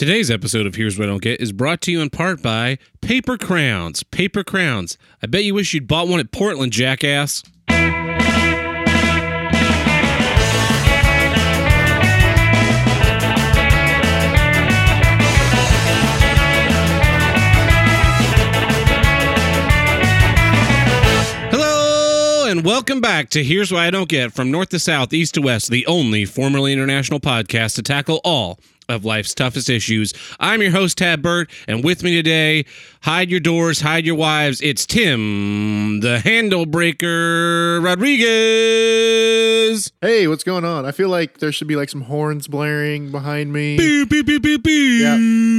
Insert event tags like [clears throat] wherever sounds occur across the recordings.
Today's episode of Here's What I Don't Get is brought to you in part by Paper Crowns. Paper Crowns. I bet you wish you'd bought one at Portland, jackass. Hello and welcome back to Here's Why I Don't Get from North to South, East to West, the only formerly international podcast to tackle all of life's toughest issues. I'm your host, Tad Burt, and with me today, hide your doors, hide your wives, it's Tim, the handle breaker Rodriguez. Hey, what's going on? I feel like there should be like some horns blaring behind me. Boo, boo, boo, boo, boo, Yeah.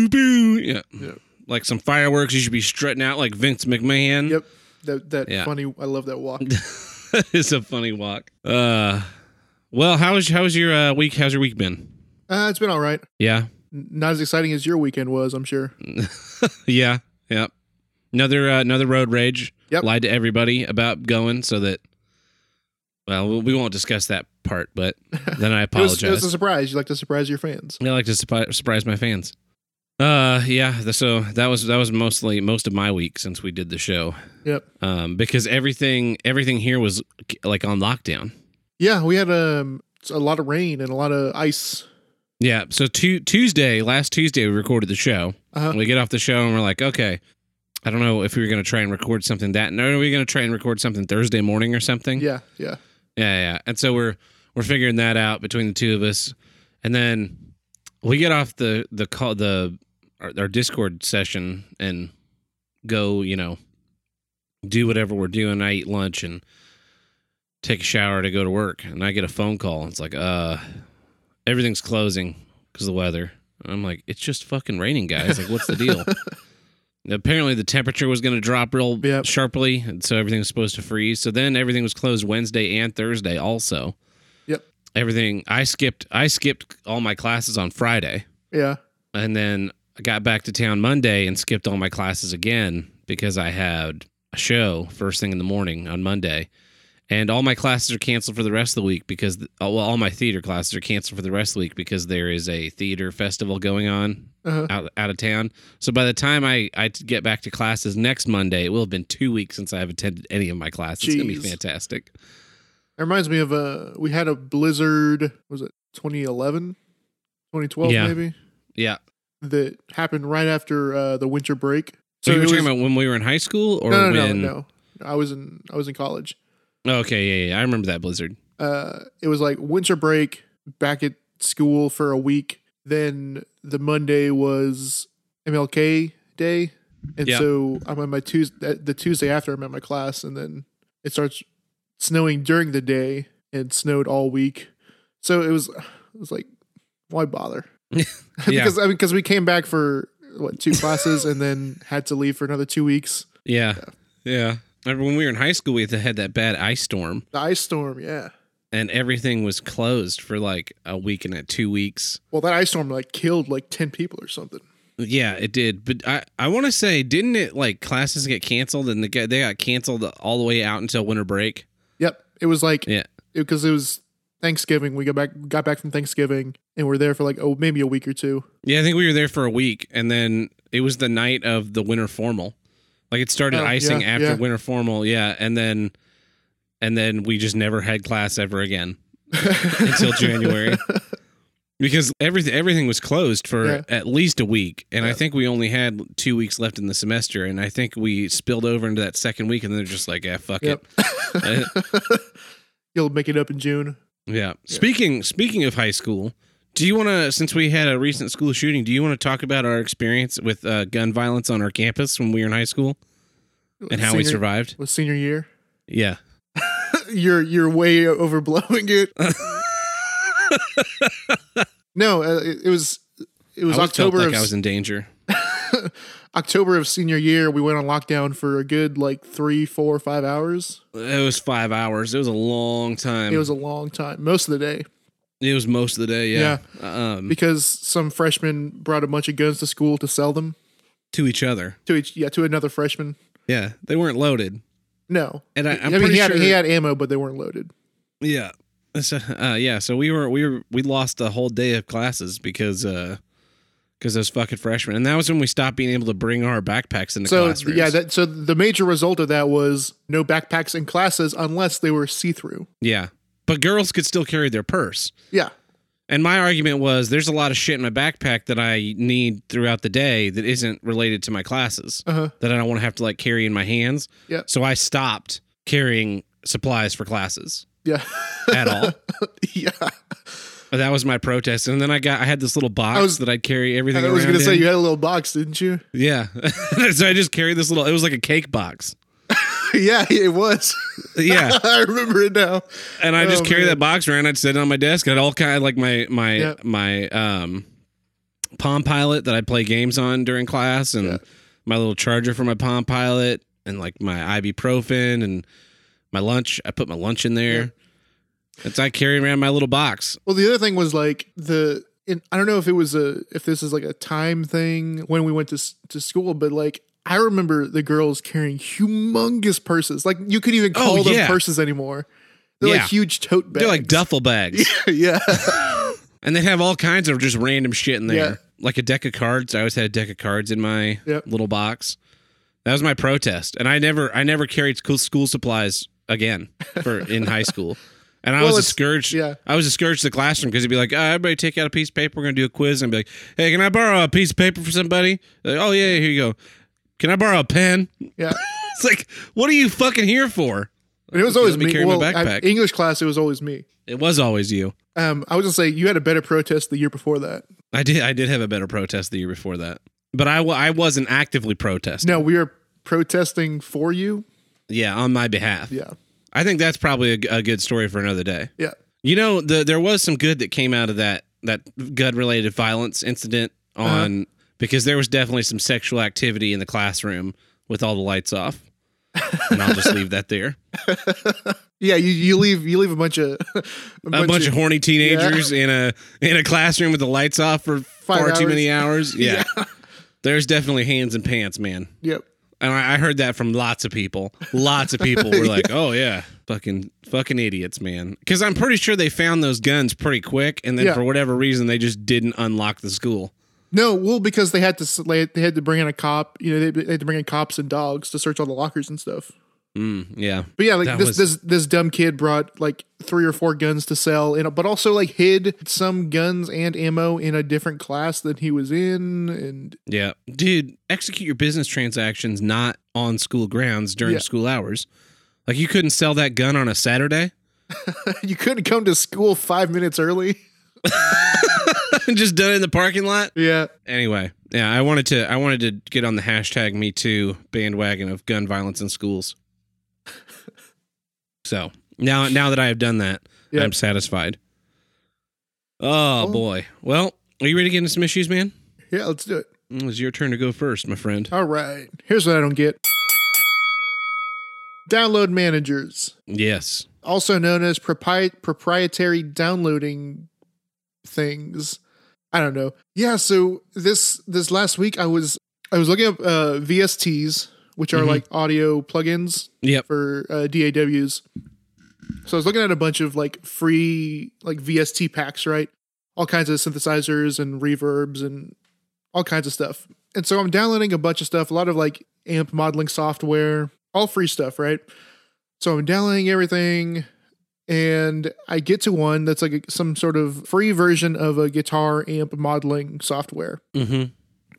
boo. Yeah. Yeah. Like some fireworks, you should be strutting out like Vince McMahon. Yep. That that Yeah. funny I love that walk. [laughs] it's a funny walk. Uh, well, how was how was your uh, week? How's your week been? Uh, it's been all right. Yeah, Not as exciting as your weekend was, I'm sure. [laughs] yeah, yeah. Another uh, another road rage. Yep. Lied to everybody about going so that. Well, we- won't discuss that part, but then I [laughs] It was, apologize. it was a surprise. You like to surprise your fans. I like to surpri- surprise my fans. Uh, yeah. So that was that was mostly most of my week since we did the show. Yep. Um, because everything everything here was like on lockdown. Yeah, we had um a lot of rain and a lot of ice. Yeah. So tu- Tuesday, last Tuesday, we recorded the show. Uh-huh. We get off the show and we're like, okay, I don't know if we were going to try and record something that. No, are we going to try and record something Thursday morning or something? Yeah, yeah. yeah, yeah. And so we're we're figuring that out between the two of us, and then we get off the the call the our, our Discord session and go, you know, do whatever we're doing. I eat lunch and take a shower to go to work, and I get a phone call. And It's like, uh, everything's closing because of the weather. And I'm like, it's just fucking raining, guys. Like, what's the deal? [laughs] Apparently, the temperature was going to drop real Yep. sharply, and so everything was supposed to freeze. So then everything was closed Wednesday and Thursday, also. Yep. Everything I skipped. I skipped all my classes on Friday, Yeah. and then I got back to town Monday and skipped all my classes again because I had a show first thing in the morning on Monday. And all my classes are canceled for the rest of the week because well, all my theater classes are canceled for the rest of the week because there is a theater festival going on Uh-huh. out out of town. So by the time I I get back to classes next Monday, it will have been two weeks since I have attended any of my classes. It's gonna be fantastic. It reminds me of uh we had a blizzard was it 2011? 2012 Yeah. maybe? Yeah. That happened right after uh the winter break. So, you were talking about when we were in high school, or no, no, when? no, no. I was in I was in college. Okay, yeah, yeah, I remember that blizzard. uh, it was like winter break back at school for a week. Then the Monday was MLK Day, and Yeah. so I'm on my Tuesday. The Tuesday after I'm at my class, and then it starts snowing during the day and snowed all week. So it was it was like, why bother? [laughs] because I mean, because we came back for what two classes and then had to leave for another two weeks. Yeah, yeah. Remember when we were in high school, we had that bad ice storm, The ice storm, yeah. and everything was closed for like a week and a two weeks. Well, that ice storm like killed like ten people or something. Yeah, it did. But I, I want to say, didn't it like classes get canceled and they got, they got canceled all the way out until winter break? Yep, it was like Yeah. because it, was Thanksgiving. We got back got back from Thanksgiving and we're there for like oh maybe a week or two. Yeah, I think we were there for a week, and then it was the night of the winter formal. Like it started Oh, icing yeah, after yeah. winter formal, yeah, and then and then we just never had class ever again [laughs] until January. Because everything everything was closed for Yeah. at least a week, and I think we only had two weeks left in the semester, and I think we spilled over into that second week, and they're just like, "Yeah, fuck Yep. it." [laughs] You'll make it up in June. Yeah. Speaking speaking of high school, do you want to since we had a recent school shooting, do you want to talk about our experience with uh, gun violence on our campus when we were in high school and how we survived? Was senior year. Yeah. [laughs] you're you're way overblowing it. [laughs] no, uh, it, it was it was I always felt October like of I was in danger. [laughs] October of senior year. We went on lockdown for a good like three, four, five hours. It was 5 hours. It was a long time. It was a long time, most of the day, it was most of the day, yeah. Um because some freshmen brought a bunch of guns to school to sell them to each other. to each yeah to another freshman. Yeah, they weren't loaded. No, And I, I I'm mean pretty he had sure he had ammo, but they weren't loaded. Yeah. So, uh, yeah, so we were we were we lost a whole day of classes because uh because those fucking freshmen. And that was when we stopped being able to bring our backpacks into So classrooms. yeah, that so the major result of that was no backpacks in classes unless they were see through. yeah. But girls could still carry their purse. Yeah, And my argument was there's a lot of shit in my backpack that I need throughout the day that isn't related to my classes uh huh. that I don't want to have to like carry in my hands. Yeah. So I stopped carrying supplies for classes Yeah, at all. [laughs] yeah. But that was my protest. And then I got I had this little box was- that I'd carry everything I was gonna say you had a little box, didn't you? Yeah. [laughs] so I just carried this little it was like a cake box. [laughs] yeah, it was. Yeah. [laughs] I remember it now. And I just Oh, carry man. that box around. I'd sit it on my desk. I had all kind of like my my Yeah. my um Palm Pilot that I'd play games on during class, and Yeah. my little charger for my Palm Pilot, and like my ibuprofen and my lunch. I put my lunch in there. It's I carry around my little box. Well, the other thing was like the. In, I don't know if it was a if this is like a time thing when we went to to school, but like I remember the girls carrying humongous purses. Like you could even oh, call Oh, them yeah. purses anymore. They're Yeah. like huge tote bags. They're like duffel bags, [laughs] yeah. [laughs] and they'd have all kinds of just random shit in there, Yeah. like a deck of cards. I always had a deck of cards in my Yep. little box. That was my protest, and I never, I never carried school, school supplies again for in high school. [laughs] And I Well, was a scourge. yeah. I was a scourge to the classroom because he'd be like, oh, "Everybody, take out a piece of paper. We're gonna do a quiz." And I'd be like, "Hey, can I borrow a piece of paper for somebody?" Like, oh yeah, here you go. Can I borrow a pen? Yeah. [laughs] It's like, what are you fucking here for? It was always me Well, I- backpack. English class, it was always me. It was always you. Um, I was gonna say you had a better protest the year before that. I did. I did have a better protest the year before that, but I, I wasn't actively protesting. No, we were protesting for you. Yeah, on my behalf. Yeah, I think that's probably a good story for another day. yeah, You know, the, there was some good that came out of that that gun related violence incident on because there was definitely some sexual activity in the classroom with all the lights off. and I'll just leave that there. [laughs] yeah. You, you leave you leave a bunch of [laughs] a A bunch, of horny teenagers in a in a classroom with the lights off for far too many hours. [laughs] Yeah. There's definitely hands and pants, man. Yep. And I I heard that from lots of people. Lots of people were like, "Oh yeah, fucking fucking idiots, man." Because I'm pretty sure they found those guns pretty quick, and then Yeah. for whatever reason, they just didn't unlock the school. No, well, because they had to they they had to bring in a cop. You know, they, they had to bring in cops and dogs to search all the lockers and stuff. Mm, yeah, But yeah, like this was- this this dumb kid brought like three or four guns to sell, and but also like hid some guns and ammo in a different class than he was in, and yeah, dude. Execute your business transactions not on school grounds during Yeah. school hours. Like you couldn't sell that gun on a Saturday. [laughs] you couldn't come to school five minutes early. [laughs] [laughs] just done it in the parking lot. Yeah, Anyway, yeah, I wanted to I wanted to get on the hashtag Me Too bandwagon of gun violence in schools. [laughs] so now now that I have done that, Yeah. I'm satisfied. Oh, Oh. boy. Well, are you ready to get into some issues, man? yeah. Let's do it. Mm, it was your turn to go first, my friend. All right. Here's what I don't get. Download managers, Yes. also known as propri- proprietary downloading things. I don't know. Yeah, so this this last week I was I was looking up uh, VSTs, which are Mhm. like audio plugins Yep. for uh, DAWs. So I was looking at a bunch of like free like VST packs, right? All kinds of synthesizers and reverbs and all kinds of stuff. And so I'm downloading a bunch of stuff, a lot of like amp modeling software, all free stuff, right? So I'm downloading everything and I get to one that's like a, some sort of free version of a guitar amp modeling software Mm-hmm.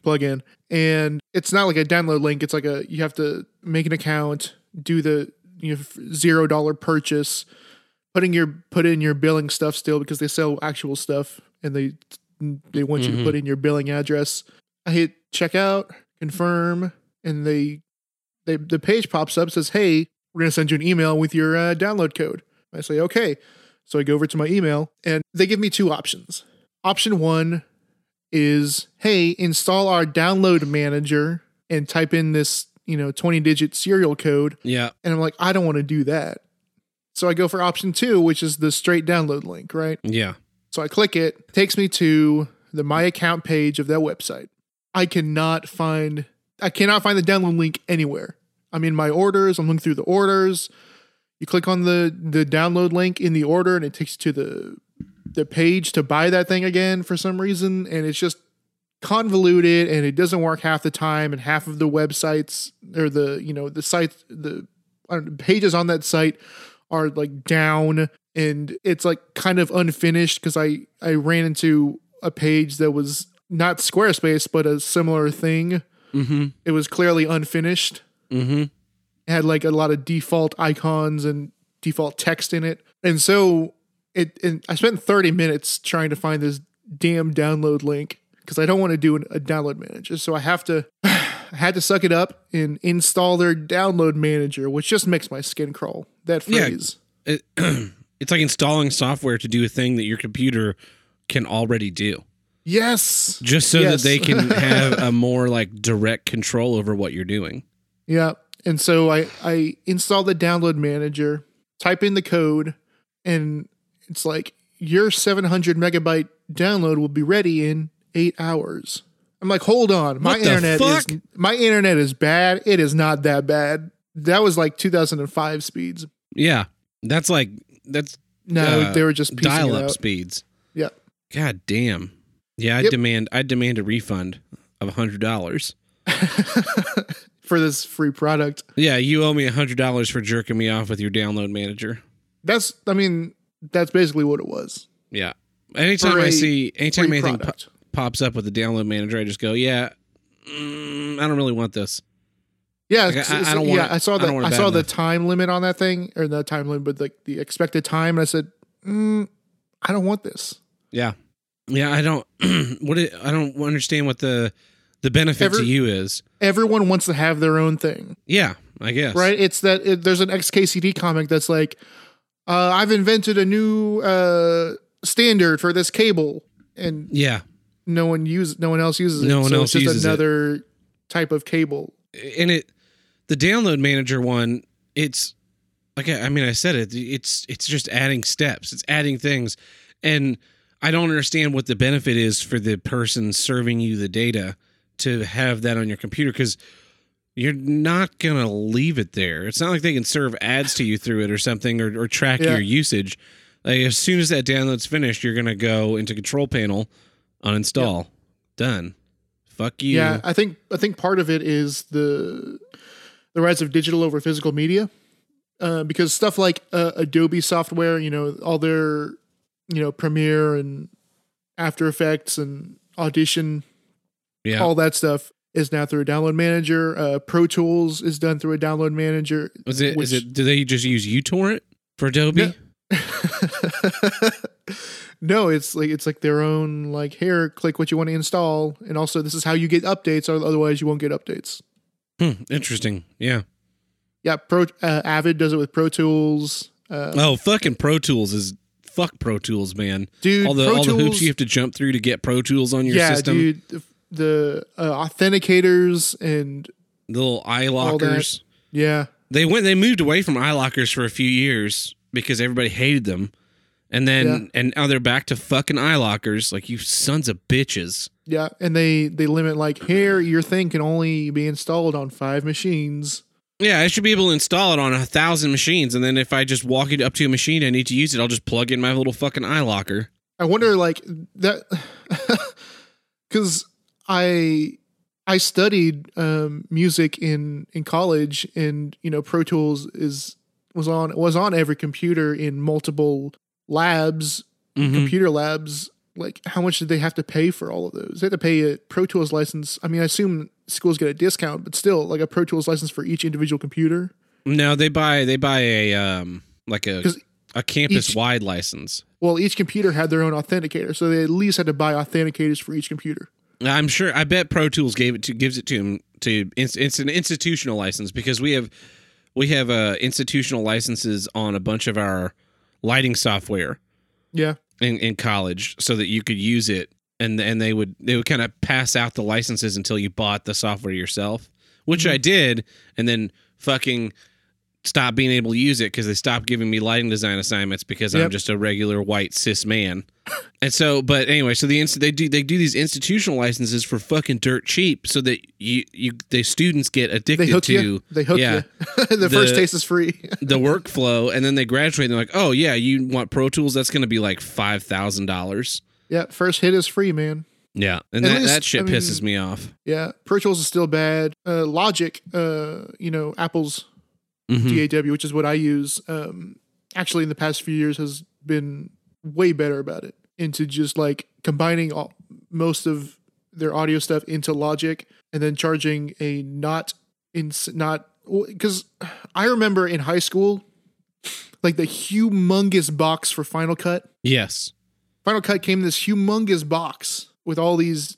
plugin and it's not like a download link it's like a you have to make an account do the you know zero dollar purchase putting your put in your billing stuff still because they sell actual stuff and they they want you Mhm. to put in your billing address i hit checkout confirm and they they the page pops up says hey we're going to send you an email with your uh, download code i say okay. So i go over to my email and they give me two options. Option one is hey install our download manager and type in this you know 20 digit serial code. Yeah. and i'm like i don't want to do that. So i go for option two which is the straight download link right? Yeah. so i click it takes me to the my account page of that website. I cannot find i cannot find the download link anywhere. I'm in my orders i'm looking through the orders you click on the the download link in the order and it takes you to the the page to buy that thing again for some reason. And it's just convoluted and it doesn't work half the time. And half of the websites or the you know the sites the uh, pages on that site are like down. And it's like kind of unfinished because i i ran into a page that was not squarespace but a similar thing. Mm-hmm. it was clearly unfinished. Mm-hmm. Had like a lot of default icons and default text in it. And so it and I spent 30 minutes trying to find this damn download link because I don't want to do an, a download manager. So I have to [sighs] I had to suck it up and install their download manager, which just makes my skin crawl. That Yeah. It, [clears throat] it's like installing software to do a thing that your computer can already do, Yes. just so Yes. that they can [laughs] have a more like direct control over what you're doing. Yeah. And so I I installed the download manager, type in the code, and it's like your 700 megabyte download will be ready in eight hours. I'm like, hold on, my internet fuck? is my internet is bad. It is not that bad. That was like 2005 speeds. Yeah, that's like that's No, Uh, they were just dial up speeds. Yeah. God damn. Yeah, I Yep. demand I demand a refund of a hundred dollars. [laughs] for this free product. Yeah, you owe me a hundred dollars for jerking me off with your download manager. That's I mean, that's basically what it was. Yeah. Anytime I see anytime anything po- pops up with the download manager, I just go, yeah, mm, I don't really want this. Yeah, Like, I- I don't want yeah. it- I saw I the don't I, saw the enough. time limit on that thing, or not time limit, but like the expected time, and I said, mm, I don't want this. Yeah. Yeah, I don't [clears throat] what it, I don't understand what the the benefit Ever- to you is. Everyone wants to have their own thing, Yeah, I guess. right? It's that it, there's an XKCD comic that's like, uh, I've invented a new uh, standard for this cable, and Yeah. no one use no one else uses it. No one so else it's just uses it. another type of cable. and it the download manager one it's like I I mean I said it it's it's just adding steps it's adding things and I don't understand what the benefit is for the person serving you the data to have that on your computer cuz you're not going to leave it there. It's not like they can serve ads to you through it or something or, or track Yeah. your usage. Like as soon as that download's finished you're going to go into control panel uninstall. Done. Fuck you. Yeah, I think I think part of it is the the rise of digital over physical media, uh, because stuff like uh, Adobe software, you know, all their you know Premiere and After Effects and Audition, yeah all that stuff is now through a download manager. Uh, Pro Tools is done through a download manager. Is it? Is which- it? Do they just use uTorrent for Adobe? No. [laughs] no, it's like it's like their own like here, click what you want to install, and also this is how you get updates, or otherwise you won't get updates. Hmm, interesting. Yeah. Yeah, Pro uh, Avid does it with Pro Tools. Uh, Oh, fucking Pro Tools is fuck Pro Tools, man. dude, all the Pro all Tools, the hoops you have to jump through to get Pro Tools on your yeah, system. dude, the, uh, authenticators and The little eye lockers. yeah, They went. They moved away from eye lockers for a few years because everybody hated them, and then and now they're back to fucking eye lockers. Like you sons of bitches. yeah, and they they limit like here your thing can only be installed on five machines. Yeah, I should be able to install it on a thousand machines, and then if I just walk it up to a machine I need to use it, I'll just plug in my little fucking eye locker. I wonder like that [laughs] because I I studied um, music in in college, and you know Pro Tools is was on was on every computer in multiple labs, Mhm. computer labs. Like, how much did they have to pay for all of those? They had to pay a Pro Tools license. I mean, I assume schools get a discount, but still, like a Pro Tools license for each individual computer. No, they buy they buy a um like a a campus wide license. Well, each computer had their own authenticator, so they at least had to buy authenticators for each computer. I'm sure. I bet Pro Tools gave it to gives it to him to. It's, it's an institutional license because we have we have uh, institutional licenses on a bunch of our lighting software Yeah, in, in college, so that you could use it, and and they would they would kind of pass out the licenses until you bought the software yourself, which I did, and then fucking stopped being able to use it because they stopped giving me lighting design assignments because I'm just a regular white cis man. And so, but anyway, so the inst- they do they do these institutional licenses for fucking dirt cheap, so that you you the students get they addicted hook to you. They hook yeah. you. [laughs] the, first taste is free. [laughs] the workflow, and then they graduate. and They're like, oh yeah, you want Pro Tools? That's going to be like five thousand dollars. yeah, first hit is free, man. Yeah, and At that, least, that shit I mean- pisses me off. Yeah, Pro Tools is still bad. Uh, Logic, uh, you know, Apple's Mhm. DAW, which is what I use, um, actually in the past few years has been way better about it. Into just like combining all, most of their audio stuff into Logic and then charging a not in not because I remember in high school, like the humongous box for Final Cut. Yes. Final Cut came in this humongous box with all these,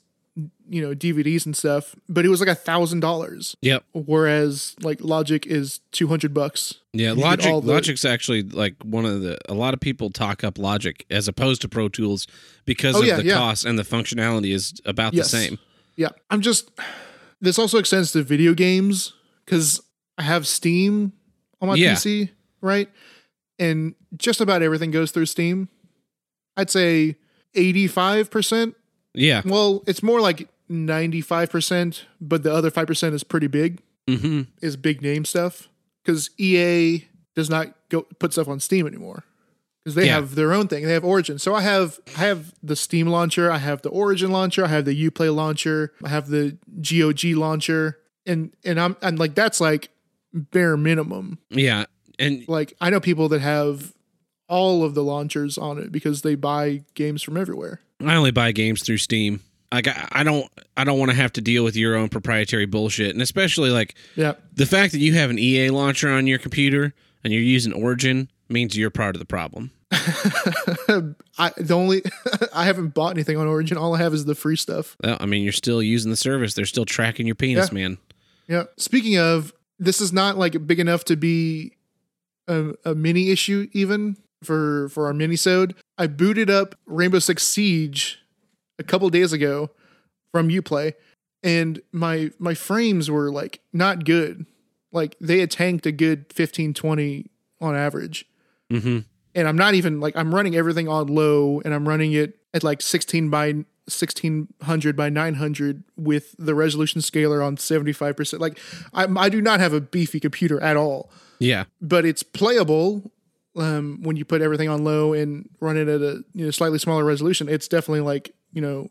you know, DVDs and stuff, but it was like a thousand dollars. Yep. Whereas like Logic is two hundred bucks. Yeah, You Logic. the- Logic's actually like one of the. A lot of people talk up Logic as opposed to Pro Tools because Oh, of yeah, the yeah. cost and the functionality is about Yes. the same. Yeah, I'm just. This also extends to video games because I have Steam on my Yeah. PC, right? And just about everything goes through Steam. I'd say eighty-five percent. Yeah. Well, it's more like ninety-five percent, but the other five percent is pretty big. hmm is big name stuff because EA does not go put stuff on Steam anymore because they Yeah. have their own thing. They have Origin. So I have I have the Steam launcher, I have the Origin launcher, I have the UPlay launcher, I have the GOG launcher, and and I'm and like that's like bare minimum. Yeah, and Like I know people that have all of the launchers on it because they buy games from everywhere. I only buy games through Steam. Like I, don't, I don't want to have to deal with your own proprietary bullshit, and especially like Yeah. the fact that you have an EA launcher on your computer and you're using Origin means you're part of the problem. [laughs] I the only [laughs] I haven't bought anything on Origin. All I have is the free stuff. Well, I mean, you're still using the service. They're still tracking your penis, man. Yeah. Speaking of, this is not like big enough to be a, a mini issue even for for our mini sode. I booted up Rainbow Six Siege a couple days ago from Uplay, and my my frames were like not good. Like they had tanked a good 15, 20 on average. hmm And I'm not even like I'm running everything on low and I'm running it at like 16 by 1600 by 900 with the resolution scaler on 75%. Like I, I do not have a beefy computer at all, Yeah, but it's playable um, when you put everything on low and run it at a you know slightly smaller resolution. It's definitely like you know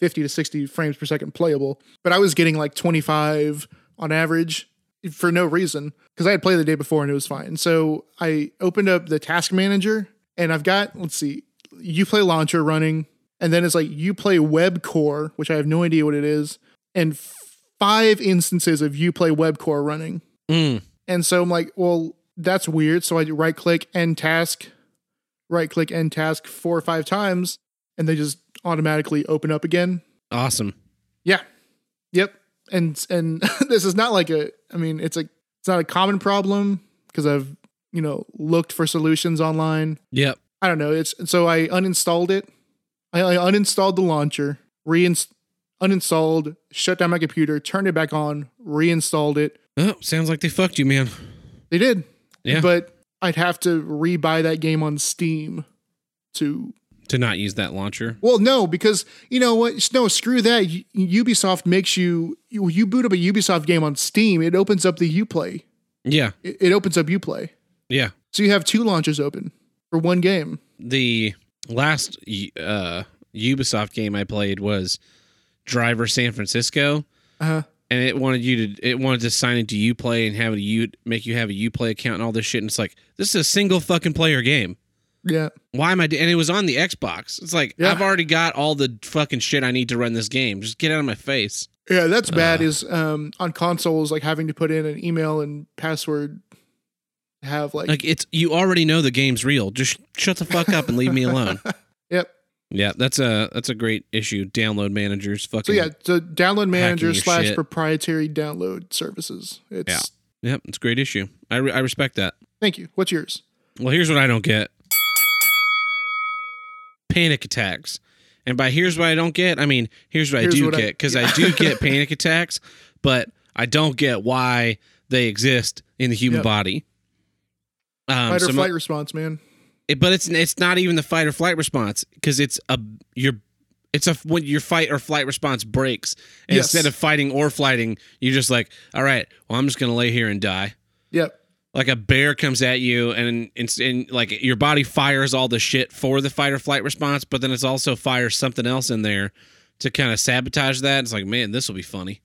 50 to 60 frames per second playable. But I was getting like 25 on average for no reason because I had played the day before and it was fine. So I opened up the task manager and I've got let's see, UPlay launcher running, and then it's like UPlay web core, which I have no idea what it is, and five instances of UPlay web core running. Mm. And so I'm like, well, that's weird. So I right click end task, right click end task four or five times, and they just automatically open up again. awesome. Yeah. Yep. And and [laughs] this is not like a I mean, it's a it's not a common problem because I've, you know, looked for solutions online. Yep. I don't know. It's so I uninstalled it. I, I uninstalled the launcher, reinst uninstalled, shut down my computer, turned it back on, reinstalled it. Oh, sounds like they fucked you, man. They did. Yeah. But I'd have to rebuy that game on Steam to To not use that launcher. well, no, because you know what? No, screw that. Ubisoft makes you you, you boot up a Ubisoft game on Steam. It opens up the UPlay. Yeah. It, it opens up UPlay, Yeah. so you have two launchers open for one game. The last uh, Ubisoft game I played was Driver San Francisco. Uh, and it wanted you to it wanted to sign into UPlay and have a U make you have a UPlay account and all this shit. And it's like this is a single fucking player game. Yeah, Why am I? Do- and it was on the Xbox. It's like Yeah. I've already got all the fucking shit I need to run this game. Just get out of my face. yeah. That's bad. Uh. is um on consoles like having to put in an email and password. Have like, Like it's you already know the game's real. Just shut the fuck up and leave me alone. [laughs] yep. Yeah, that's a that's a great issue. Download managers, fucking So yeah, so download manager your slash shit. proprietary download services. It's Yeah. Yep, it's a great issue. I re- I respect that. thank you. What's yours? Well, here's what I don't get: panic attacks. And by here's what I don't get, I mean here's what Here's I do what get because I do get [laughs] panic attacks, but I don't get why they exist in the human Yep. body. Um, Fight or so flight response, man. it- but it's it's not even the fight or flight response because it's a your it's a when your fight or flight response breaks. And Yes. Instead of fighting or flighting, you're just like, all right, well, I'm just gonna lay here and die. Yep. Like a bear comes at you, and and like your body fires all the shit for the fight or flight response, but then it's also fires something else in there to kind of sabotage that. It's like, man, this will be funny.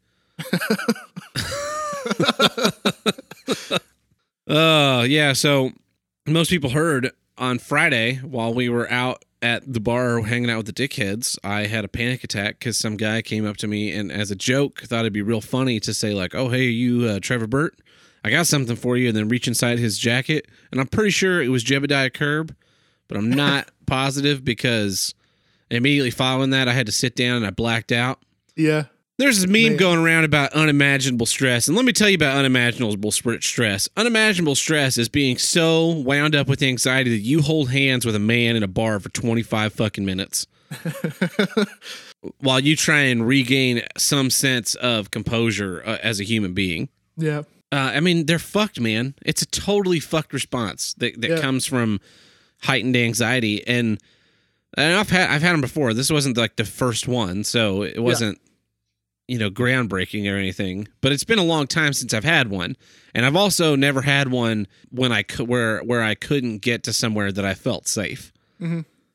Oh, [laughs] yeah. So most people heard on Friday while we were out at the bar hanging out with the dickheads, I had a panic attack because some guy came up to me and, as a joke, thought it'd be real funny to say, like, oh, hey, you, uh, Trevor Burt, I got something for you. And then reach inside his jacket. And I'm pretty sure it was Jebediah Curb, but I'm not [laughs] positive because immediately following that, I had to sit down and I blacked out. Yeah. There's this meme Man. going around about unimaginable stress. And let me tell you about unimaginable stress. Unimaginable stress is being so wound up with anxiety that you hold hands with a man in a bar for 25 fucking minutes [laughs] while you try and regain some sense of composure uh, as a human being. Yeah. Uh, I mean, they're fucked, man. It's a totally fucked response that, that Yeah. comes from heightened anxiety. And, and I've had I've had them before. This wasn't like the first one, so it wasn't you know groundbreaking or anything. But it's been a long time since I've had one, and I've also never had one when I could where where I couldn't get to somewhere that I felt safe.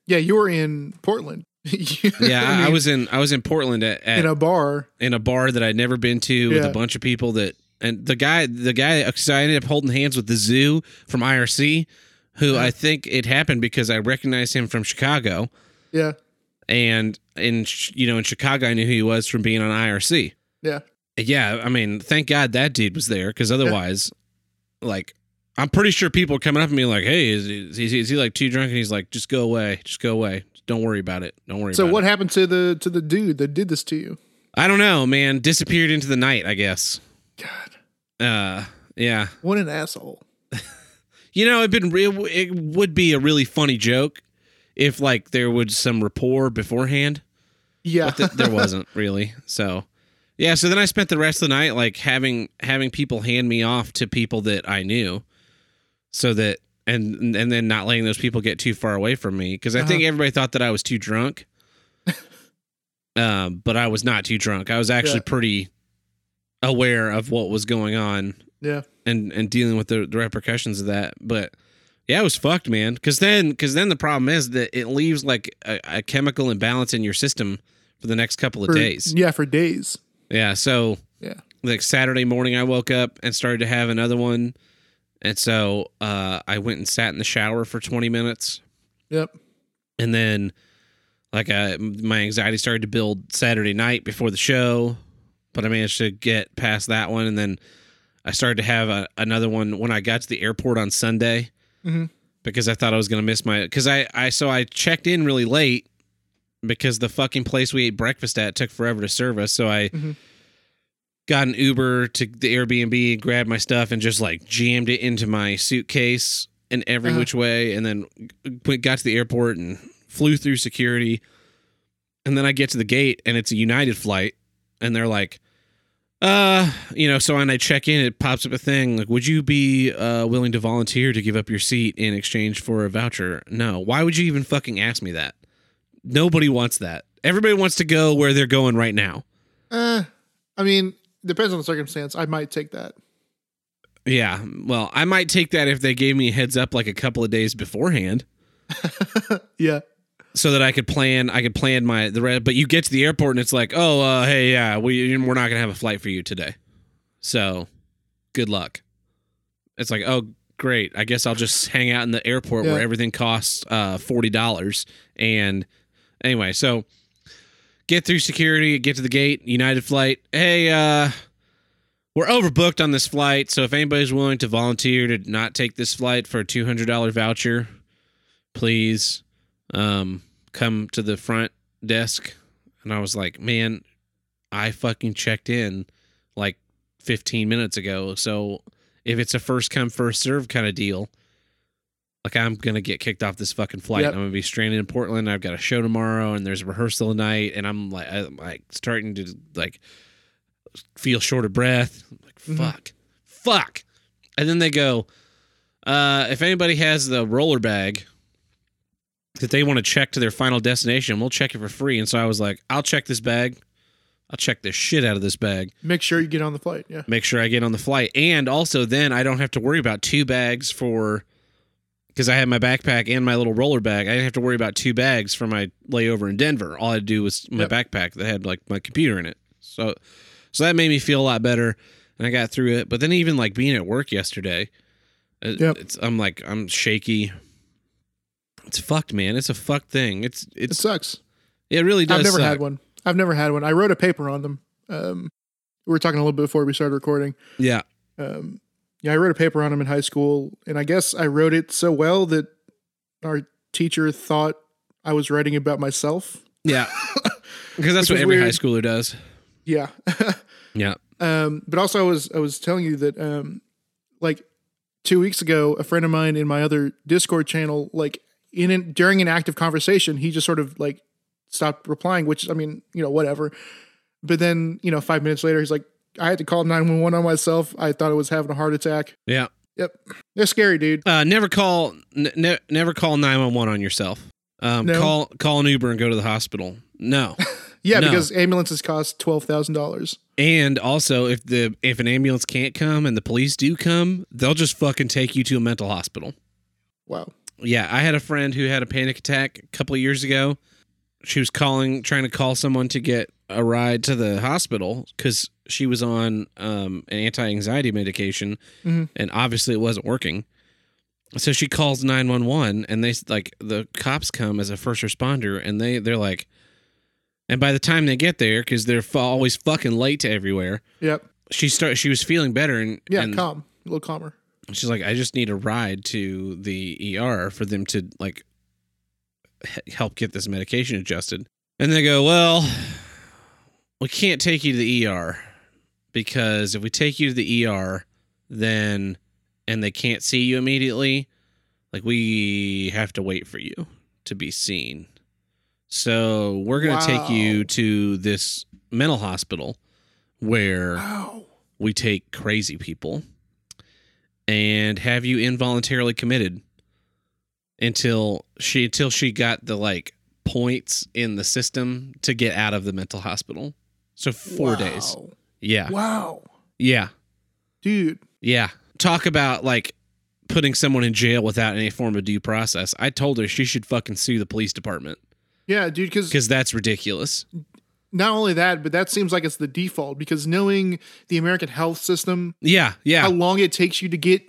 Yeah. You were in Portland. [laughs] Yeah, I, I was in I was in Portland at, at in a bar. in a bar that I'd never been to with a bunch of people that and the guy the guy uh, because I ended up holding hands with the zoo from IRC who I think it happened because I recognized him from Chicago Yeah. and in you know in Chicago I knew who he was from being on IRC. Yeah. Yeah, I mean, thank God that dude was there because otherwise, like, I'm pretty sure people are coming up to me like, "Hey, is, is, he, is he like too drunk?" And he's like, "Just go away, just go away, don't worry about it, don't worry." So about what It. happened to the to the dude that did this to you? I don't know, man. Disappeared into the night, I guess. God, Uh, yeah. what an asshole. [laughs] You know, it'd been real. It would be a really funny joke if like there was some rapport beforehand. Yeah. but th- there [laughs] wasn't really. So, yeah. So then I spent the rest of the night like having having people hand me off to people that I knew, so that and and then not letting those people get too far away from me because I think Uh-huh. everybody thought that I was too drunk. [laughs] um, but I was not too drunk. I was actually Yeah. pretty aware of what was going on yeah. and and dealing with the, the repercussions of that. But yeah, it was fucked, man. Because then because then the problem is that it leaves like a, a chemical imbalance in your system for the next couple of For- days. Yeah, for days. Yeah. So Yeah. like Saturday morning, I woke up and started to have another one, and so uh, I went and sat in the shower for twenty minutes, Yep. and then like I, my anxiety started to build Saturday night before the show, but I managed to get past that one, and then I started to have a, another one when I got to the airport on Sunday Mhm. because I thought I was gonna miss my because I I so I checked in really late because the fucking place we ate breakfast at took forever to serve us, so I. Mhm. Got an Uber to the Airbnb, grabbed my stuff, and just like jammed it into my suitcase in every Uh-huh. which way, and then got to the airport and flew through security. And then I get to the gate, and it's a United flight, and they're like, "Uh, you know." So when I check in, it pops up a thing like, "Would you be uh, willing to volunteer to give up your seat in exchange for a voucher?" No. Why would you even fucking ask me that? Nobody wants that. Everybody wants to go where they're going right now. Uh, I mean, depends on the circumstance. I might take that. Yeah, well, I might take that if they gave me a heads up like a couple of days beforehand, [laughs] Yeah. So that I could plan. I could plan my the red. But you get to the airport and it's like, oh, uh, hey, yeah, we we're not gonna have a flight for you today, so good luck. It's like, oh, great. I guess I'll just hang out in the airport where everything costs uh, forty dollars. And anyway, so get through security, get to the gate, United flight. Hey, uh, we're overbooked on this flight, so if anybody's willing to volunteer to not take this flight for a two hundred dollar voucher, please um, come to the front desk. And I was like, man, I fucking checked in like fifteen minutes ago, so if it's a first come first serve kind of deal. Like I'm gonna get kicked off this fucking flight. Yep. I'm gonna be stranded in Portland. I've got a show tomorrow, and there's a rehearsal tonight, and I'm like, I'm like starting to like feel short of breath. I'm like, Mhm. fuck, fuck. And then they go, uh, if anybody has the roller bag that they want to check to their final destination, we'll check it for free. And so I was like, I'll check this bag. I'll check the shit out of this bag. Make sure you get on the flight. Yeah. Make sure I get on the flight. And also then I don't have to worry about two bags for because I had my backpack and my little roller bag. I didn't have to worry about two bags for my layover in Denver. All I had to do was my Yep. backpack that had like my computer in it. So, so that made me feel a lot better, and I got through it. But then even like being at work yesterday, Yep. it's I'm like I'm shaky. It's fucked, man. It's a fucked thing. It's It sucks. it really does. I've never suck. had one. I've never had one. I wrote a paper on them. Um, we were talking a little bit before we started recording. Yeah, Um, yeah, I wrote a paper on them in high school, and I guess I wrote it so well that our teacher thought I was writing about myself. yeah. [laughs] Because that's what every weird. high schooler does. Yeah. [laughs] Yeah. Um, but also, I was I was telling you that um, like two weeks ago, a friend of mine in my other Discord channel, like in an, during an active conversation, he just sort of like stopped replying. Which I mean, you know, whatever. But then you know, five minutes later, he's like, I had to call nine one one on myself. I thought I was having a heart attack. Yeah. Yep, they're scary, dude. Uh, never call n- ne- never call 911 on yourself. Um, No. call call an Uber and go to the hospital. No. [laughs] Yeah, No. because ambulances cost twelve thousand dollars. and also if the if an ambulance can't come and the police do come, they'll just fucking take you to a mental hospital. Wow. Yeah, I had a friend who had a panic attack a couple of years ago. She was calling trying to call someone to get a ride to the hospital cuz she was on um, an anti-anxiety medication Mhm. and obviously it wasn't working. So she calls 911 and they like the cops come as a first responder and they they're like and by the time they get there cuz they're fu- always fucking late to everywhere, Yep. she start she was feeling better and Yeah. and calm. A little calmer. She's like i just need a ride to the er for them to like h- help get this medication adjusted. And they go well we can't take you to the er because if we take you to the er then and they can't see you immediately like we have to wait for you to be seen. So we're going to take you to this mental hospital where Wow. we take crazy people and have you involuntarily committed until she until she got the like points in the system to get out of the mental hospital. So 4 Wow. days. Yeah. Wow. Yeah. Dude. Yeah. Talk about like putting someone in jail without any form of due process. I told her she should fucking sue the police department Yeah, dude. Because cuz that's ridiculous. Not only that, but that seems like it's the default. Because knowing the American health system, Yeah. Yeah. how long it takes you to get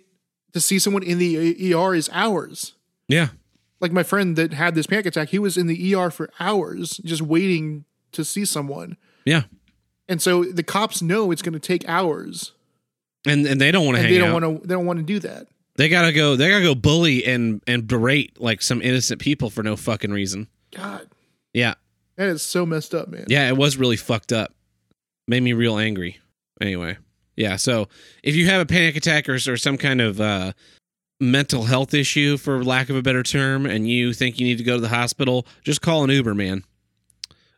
to see someone in the ER is hours. yeah. Like my friend that had this panic attack, he was in the ER for hours just waiting to see someone. Yeah. And so the cops know it's going to take hours, And and they don't want to they don't want to. They don't want to do that. They gotta go. They gotta go bully and and berate like some innocent people for no fucking reason. God, Yeah, that is so messed up, man. yeah, it was really fucked up. Made me real angry. Anyway, yeah. So if you have a panic attack or, or some kind of uh, mental health issue, for lack of a better term, and you think you need to go to the hospital, just call an Uber, man.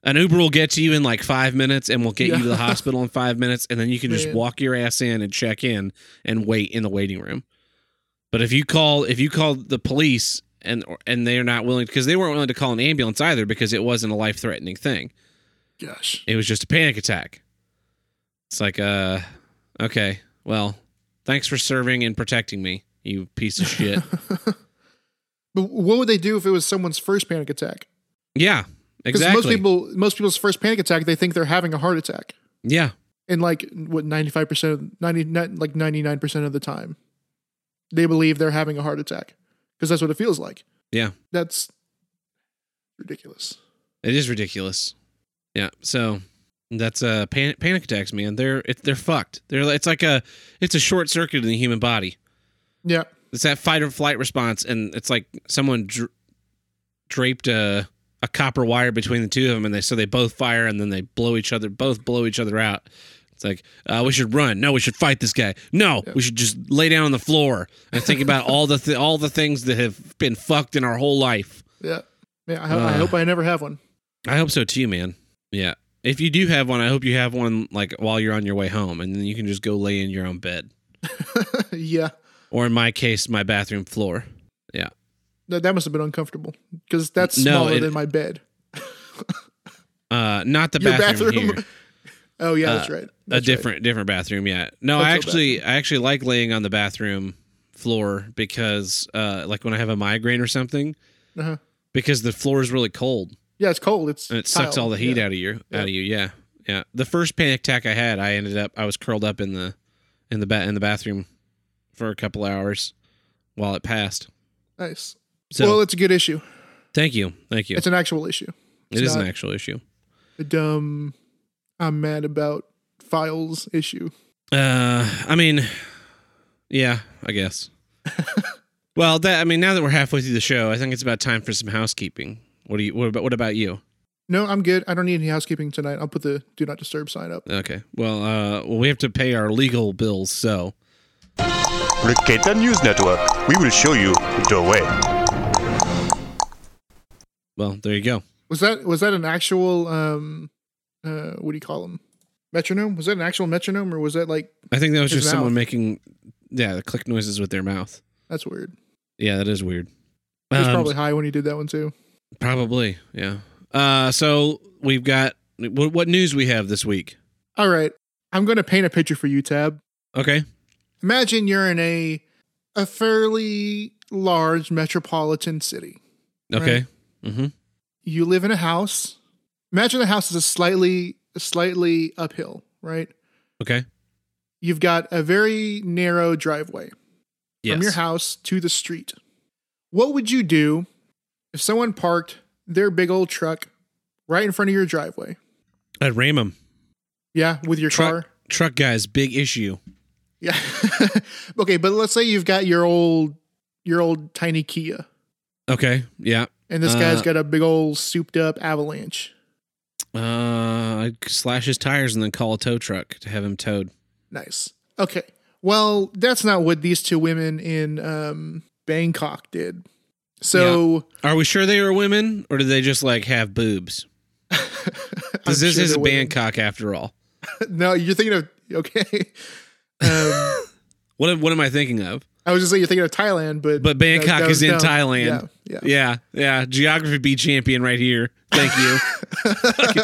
An Uber will get to you in like five minutes, and will get you to the [laughs] hospital in five minutes, and then you can just walk your ass in and check in and wait in the waiting room. But if you call if you call the police and and they're not willing because they weren't willing to call an ambulance either because it wasn't a life threatening thing. Gosh, It was just a panic attack. It's like uh okay, well, thanks for serving and protecting me, you piece of shit. [laughs] but what would they do if it was someone's first panic attack? yeah, exactly. most people, most people's first panic attack, they think they're having a heart attack, yeah. and like what ninety five percent, ninety like ninety nine percent of the time, they believe they're having a heart attack because that's what it feels like. Yeah. That's ridiculous. It is ridiculous. Yeah. So that's uh panic, panic attacks, man. They're it, they're fucked. They're it's like a it's a short circuit in the human body. Yeah, It's that fight or flight response, and it's like someone dra- draped a a copper wire between the two of them, and they so they both fire, and then they blow each other, both blow each other out. It's like uh, we should run. No, we should fight this guy. No, Yeah. we should just lay down on the floor and think about all the th- all the things that have been fucked in our whole life. yeah, yeah. I, ho- I Uh. hope I never have one. I hope so too, man. Yeah. If you do have one, I hope you have one like while you're on your way home, and then you can just go lay in your own bed, [laughs] yeah, or in my case, my bathroom floor. Yeah. That, that must have been uncomfortable because that's No, smaller it- than my bed. [laughs] Uh, not the bathroom, bathroom. here. Oh yeah, Uh, that's right. a That's right. different different bathroom. Yeah. No, Hotel I actually I actually like laying on the bathroom floor because uh like when I have a migraine or something Uh-huh. because the floor is really cold Yeah, it's cold. It's and it sucks tile. all the heat Yeah. out of you Yeah. out of you. Yeah. Yeah. The first panic attack I had, I ended up I was curled up in the in the ba- in the bathroom for a couple hours while it passed. Nice. So well, it's a good issue. thank you. Thank you. It's an actual issue. It is an actual issue. A dumb, I'm mad about files issue. Uh, I mean, yeah, I guess. [laughs] well, that I mean, now that we're halfway through the show, I think it's about time for some housekeeping. What do you? What about? What about you? No, I'm good. I don't need any housekeeping tonight. I'll put the do not disturb sign up. Okay. Well, uh, well, we have to pay our legal bills, so Ricetta News Network. We will show you the way. well, there you go. Was that was that an actual um uh what do you call them? Metronome? Was that an actual metronome or was that like I think that was just someone making, yeah, the click noises with their mouth. that's weird. Yeah, that is weird. He was Um, probably high when he did that one too. Probably, yeah. Uh, so we've got what, what news we have this week? All right. I'm going to paint a picture for you, Tab. Okay. Imagine you're in a a fairly large metropolitan city. Okay. Mm-hmm. You live in a house. Imagine the house is a slightly slightly uphill, right? Okay. You've got a very narrow driveway Yes. from your house to the street. What would you do if someone parked their big old truck right in front of your driveway? I'd ram 'em. Yeah, with your Truck- car. Truck guys, big issue. Yeah. [laughs] okay, but let's say you've got your old your old tiny Kia Okay. Yeah. and this guy's Uh, got a big old souped up avalanche. Uh, I'd slash his tires and then call a tow truck to have him towed. Nice. Okay. Well, that's not what these two women in um, Bangkok did. So Are we sure they were women, or did they just like have boobs? [laughs] Because this sure is they're women. Bangkok after all. [laughs] no, you're thinking of okay. [laughs] Um, What what am I thinking of? I was just saying you're thinking of Thailand, but But Bangkok that- that is in dumb. Thailand. Yeah, yeah. Yeah, yeah. Geography B champion right here. Thank you.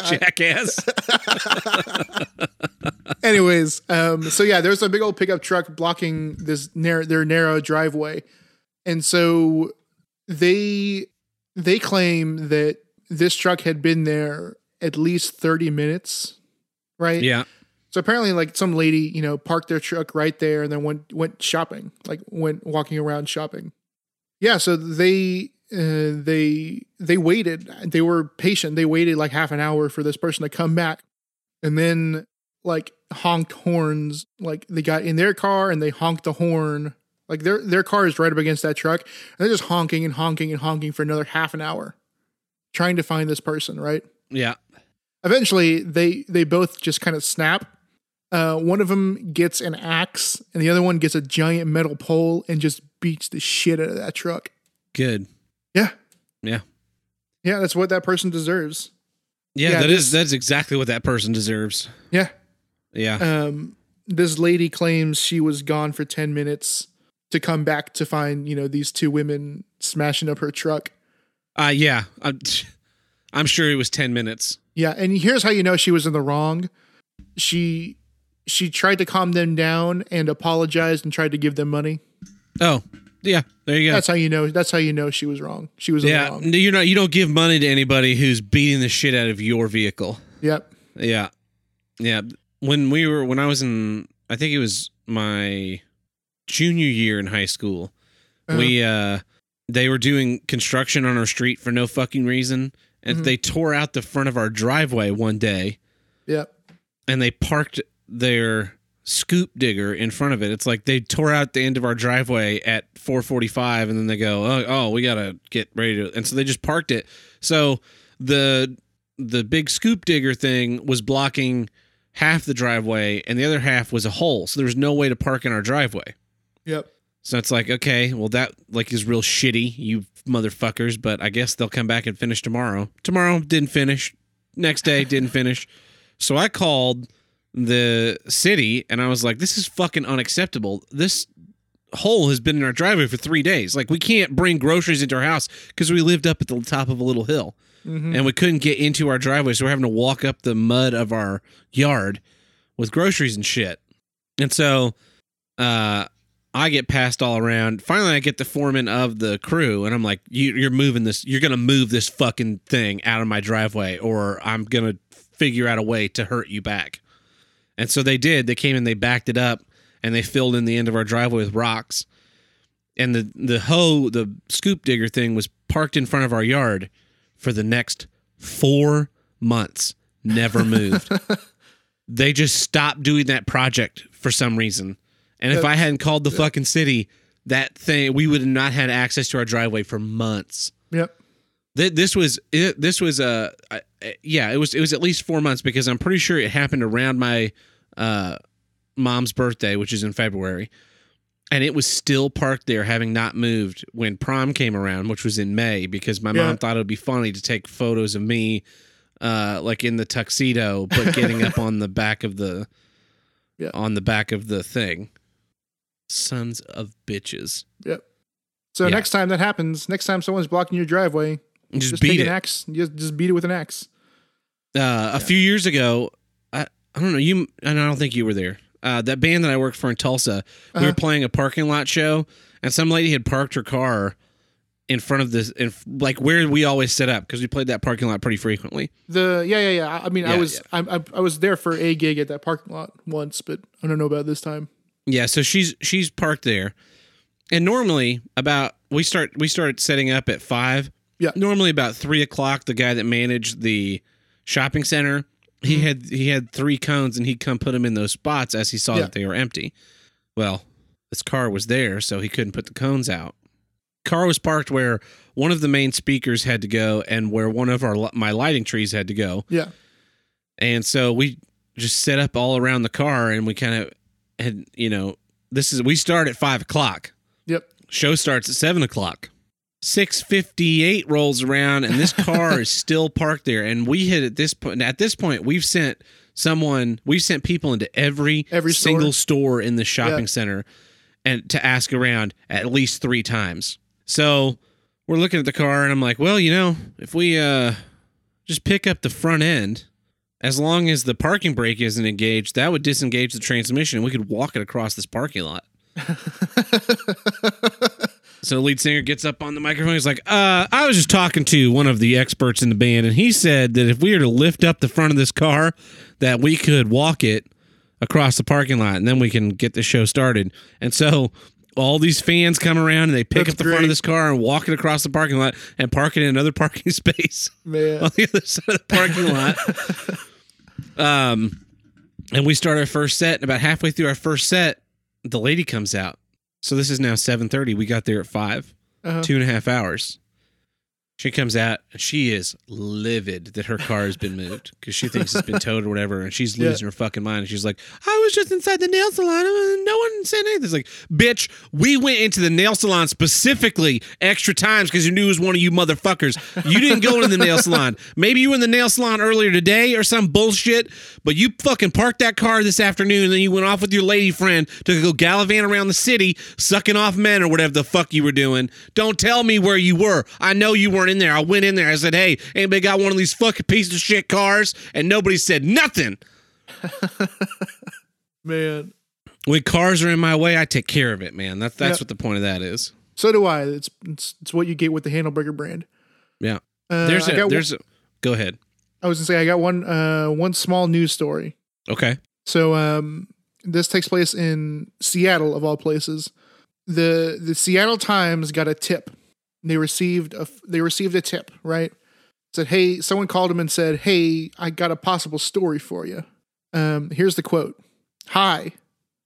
[laughs] Jackass. [laughs] Anyways, um, so yeah, there's a big old pickup truck blocking this narrow their narrow driveway, and so they they claim that this truck had been there at least thirty minutes, right? Yeah. So apparently, like some lady, you know, parked their truck right there and then went went shopping, like went walking around shopping. Yeah, so they uh, they they waited. They were patient. They waited like half an hour for this person to come back, and then like honked horns. Like they got in their car and they honked the horn. Like their their car is right up against that truck, and they're just honking and honking and honking for another half an hour, trying to find this person. Right Yeah. eventually they they both just kind of snap uh, one of them gets an axe and the other one gets a giant metal pole and just beats the shit out of that truck Good. yeah Yeah. yeah that's what that person deserves Yeah, Yeah, that this- is that's exactly what that person deserves. yeah Yeah. um this lady claims she was gone for 10 minutes to come back to find you know these two women smashing up her truck Uh yeah. I'm, [laughs] I'm sure it was 10 minutes. yeah and here's how you know she was in the wrong she she tried to calm them down and apologized and tried to give them money Oh, yeah. There you go. That's how you know. That's how you know she was wrong. She was yeah. wrong. You're not you don't give money to anybody who's beating the shit out of your vehicle. Yep. Yeah. Yeah. When we were when I was in I think it was my junior year in high school. Uh-huh. We uh they were doing construction on our street for no fucking reason and Mhm. they tore out the front of our driveway one day Yep. and they parked their scoop digger in front of it. It's like they tore out the end of our driveway at 4:45 and then they go, "Oh, oh, we got to get ready to." And so they just parked it. So the the big scoop digger thing was blocking half the driveway and the other half was a hole. So there was no way to park in our driveway. Yep. So it's like, okay, well that like is real shitty, you motherfuckers, but I guess they'll come back and finish tomorrow. Tomorrow didn't finish. Next day didn't finish. So I called the city and I was like, this is fucking unacceptable. This hole has been in our driveway for 3 days. Like we can't bring groceries into our house cuz we lived up at the top of a little hill hmm and we couldn't get into our driveway, so we're having to walk up the mud of our yard with groceries and shit. And so, uh, I get passed all around. Finally, I get the foreman of the crew, and I'm like, you, "You're moving this. You're gonna move this fucking thing out of my driveway, or I'm gonna figure out a way to hurt you back." And so they did. They came and they backed it up, and they filled in the end of our driveway with rocks. And the the hoe, the scoop digger thing, was parked in front of our yard for the next four months. Never [laughs] moved. they just stopped doing that project for some reason. And if I hadn't called the fucking city, that thing we would have not had access to our driveway for months. Yep. This was this was uh yeah it was it was at least four months because I'm pretty sure it happened around my uh mom's birthday which is in February and it was still parked there having not moved when prom came around which was in May because my Yeah. mom thought it would be funny to take photos of me uh like in the tuxedo but getting up on the back of the [laughs] Yeah. on the back of the thing sons of bitches Yep. So Yeah. next time that happens, next time someone's blocking your driveway, just, just, beat it an axe. Just, just beat it with an axe. Uh, a few years ago, I, I don't know you, and I don't think you were there. Uh, that band that I worked for in Tulsa, we Uh-huh. were playing a parking lot show, and some lady had parked her car in front of this, in, like where we always set up because we played that parking lot pretty frequently. The yeah yeah yeah. I I mean, I Yeah, was I, I I was there for a gig at that parking lot once, but I don't know about this time. Yeah, so she's she's parked there, and normally about we start we start setting up at five. Yeah. Normally about three o'clock, the guy that managed the shopping center, he Mm-hmm. had he had three cones, and he'd come put them in those spots as he saw Yeah. that they were empty. Well, this car was there, so he couldn't put the cones out. Car was parked where one of the main speakers had to go, and where one of our my lighting trees had to go. Yeah. And so we just set up all around the car and we kind of had, you know, this is, we start at five o'clock. Yep. Show starts at seven o'clock. 658 rolls around and this car is [laughs] still parked there. And we had at this point, at this point, we've sent someone, we've sent people into every, Every store. single store in the shopping Yeah. center and to ask around at least three times. So we're looking at the car and I'm like, well, you know, if we, uh, just pick up the front end as long as the parking brake isn't engaged that would disengage the transmission and we could walk it across this parking lot [laughs] so the lead singer gets up on the microphone he's like uh, i was just talking to one of the experts in the band and he said that if we were to lift up the front of this car that we could walk it across the parking lot and then we can get the show started and so all these fans come around and they pick That's up the front of this car and walk it across the parking lot and park it in another [laughs] parking space Man. on the other side of the parking lot. [laughs] Um, and we start our first set, and about halfway through our first set, the lady comes out. So this is now seven thirty. We got there at 5 Uh-huh. two and a half hours. She comes out and she is livid that her car has been moved because she thinks it's been towed or whatever, and she's Yeah. losing her fucking mind. And she's like, "I was just inside the nail salon, and no one said anything." It's like, "Bitch, we went into the nail salon specifically extra times because you knew it was one of you motherfuckers. You didn't go into the nail salon. Maybe you were in the nail salon earlier today or some bullshit, but you fucking parked that car this afternoon, and then you went off with your lady friend to go gallivant around the city, sucking off men or whatever the fuck you were doing. Don't tell me where you were. I know you weren't in there. I went in there. I said, "Hey, anybody got one of these fucking piece of shit cars?" And nobody said nothing. [laughs] Man. When cars are in my way, I take care of it, man. That, that's Yeah. what the point of that is. So do I. It's it's, it's what you get with the Handleburger brand. Yeah. Uh, There's I a got there's a go ahead. I was gonna say I got one uh one small news story. Okay. So um this takes place in Seattle of all places. The the Seattle Times got a tip. They received a they received a tip, right? Said, "Hey, someone called them and said, "Hey, I got a possible story for you." Um here's the quote. "Hi.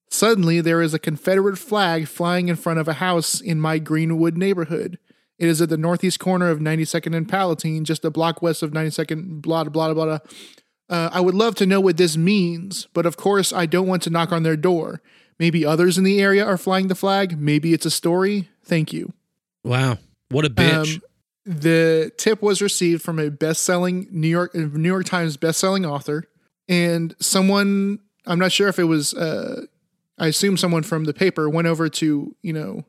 Suddenly there is a Confederate flag flying in front of a house in my Greenwood neighborhood. It is at the northeast corner of 92nd and Palatine, just a block west of 92nd, blah, blah, blah, blah. Uh, I would love to know what this means, but of course, I don't want to knock on their door. Maybe others in the area are flying the flag. Maybe it's a story. Thank you. Wow. What a bitch. Um, the tip was received from a best-selling New York New York Times best-selling author, and someone I'm not sure if it was. Uh, I assume someone from the paper went over to you know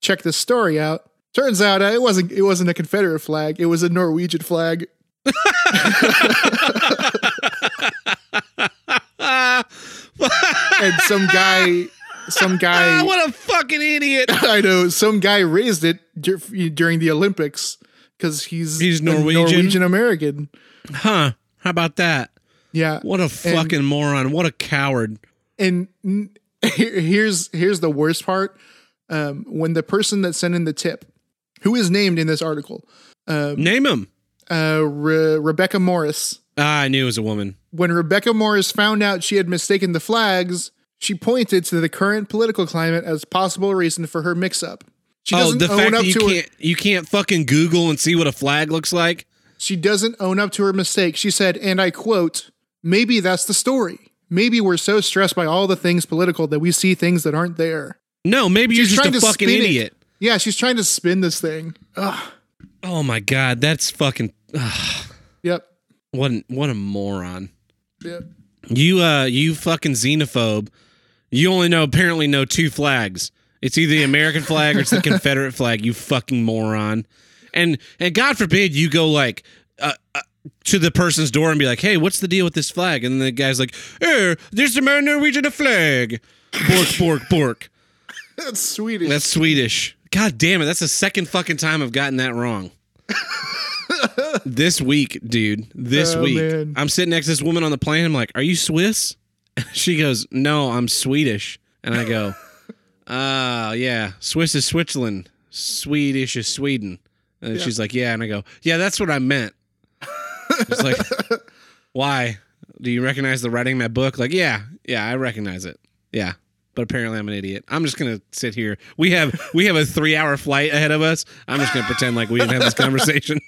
check this story out. Turns out uh, it wasn't it wasn't a Confederate flag. It was a Norwegian flag. [laughs] [laughs] and some guy some [laughs] Ah, guy. what a fucking idiot! [laughs] I know some guy raised it dur- during the Olympics because he's He's Norwegian? Norwegian American. Huh? How about that? Yeah, What a fucking moron! What a coward! and here's here's the worst part. Um, when the person that sent in the tip, who is named in this article, Name him. uh, Re- Rebecca Morris. Ah, I knew it was a woman. When Rebecca Morris found out she had mistaken the flags, she pointed to the current political climate as possible reason for her mix-up. She Oh, doesn't the own fact up that you to can't you can't fucking Google and see what a flag looks like. She doesn't own up to her mistake. She said, and I quote, maybe that's the story. Maybe we're so stressed by all the things political that we see things that aren't there. No, maybe She's you're just a to fucking spin it. idiot. Yeah, she's trying to spin this thing. Ugh. Oh my god, that's fucking. ugh, Yep. what an, what a moron. Yep. You uh you fucking xenophobe. You only know apparently know two flags. It's either the American flag or it's the [laughs] Confederate flag. You fucking moron. And and God forbid you go like uh, uh, to the person's door and be like, "Hey, what's the deal with this flag?" And the guy's like, "Eh, there's the Norwegian flag." Bork, bork, bork. [laughs] That's Swedish. That's Swedish. God damn it. That's the second fucking time I've gotten that wrong. [laughs] this week, dude. This Oh, week. man. I'm sitting next to this woman on the plane. I'm like, Are you Swiss? [laughs] She goes, No, I'm Swedish. And I go, [laughs] Ah, yeah. Swiss is Switzerland. Swedish is Sweden. And she's like, Yeah. And I go, Yeah, that's what I meant. It's like, [laughs] Why? Do you recognize the writing in my book? Like, yeah, yeah, I recognize it. Yeah but apparently I'm an idiot. I'm just gonna sit here. We have we have a three hour flight ahead of us. I'm just gonna pretend like we didn't have this conversation.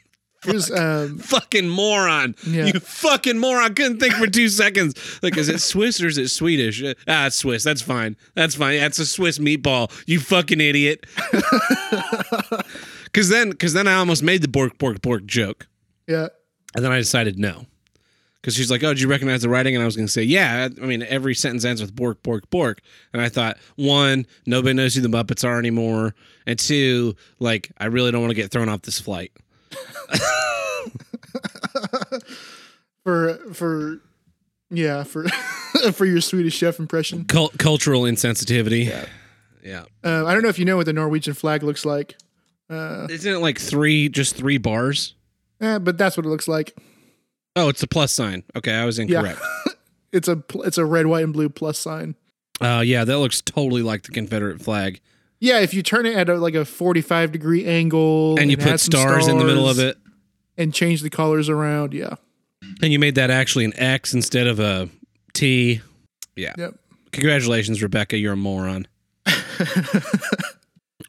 Um, fucking moron. Yeah. You fucking moron. Couldn't think for two seconds. Like, is it Swiss or is it Swedish? Uh, Ah, it's Swiss. That's fine. That's fine. That's a Swiss meatball. You fucking idiot. [laughs] Cause then cause then I almost made the bork bork bork joke. yeah. And then I decided no. Because she's like, oh, did you recognize the writing? And I was going to say, yeah. I mean, every sentence ends with bork, bork, bork. And I thought, one, nobody knows who the Muppets are anymore. And two, like, I really don't want to get thrown off this flight. [laughs] For, for, yeah, for, [laughs] for your Swedish chef impression. Cul- cultural insensitivity. Yeah. Yeah. Uh, I don't know if you know what the Norwegian flag looks like, Isn't it like three, just three bars? eh, but that's what it looks like. Oh, it's a plus sign. Okay, I was incorrect. [laughs] It's a, pl- it's a red, white, and blue plus sign. Uh, yeah, that looks totally like the Confederate flag. Yeah, if you turn it at a, like a 45 degree angle And you put some stars in the middle of it. and change the colors around, yeah. And you made that actually an X instead of a T. Yeah. Yep. Congratulations, Rebecca. You're a moron. [laughs]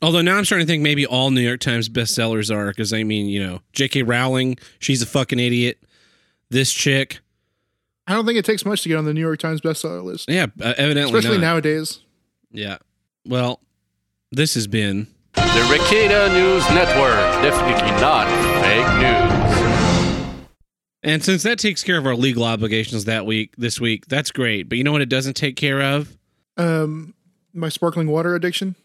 Although now I'm starting to think maybe all New York Times bestsellers are because I mean, you know, J.K. Rowling, she's a fucking idiot. This chick, I don't think it takes much to get on the New York Times bestseller list, yeah, uh, evidently especially not. nowadays. Yeah. Well, this has been The Ricada News Network. Definitely not fake news. And since that takes care of our legal obligations that week, this week, that's great. But you know what it doesn't take care of? Um, my sparkling water addiction.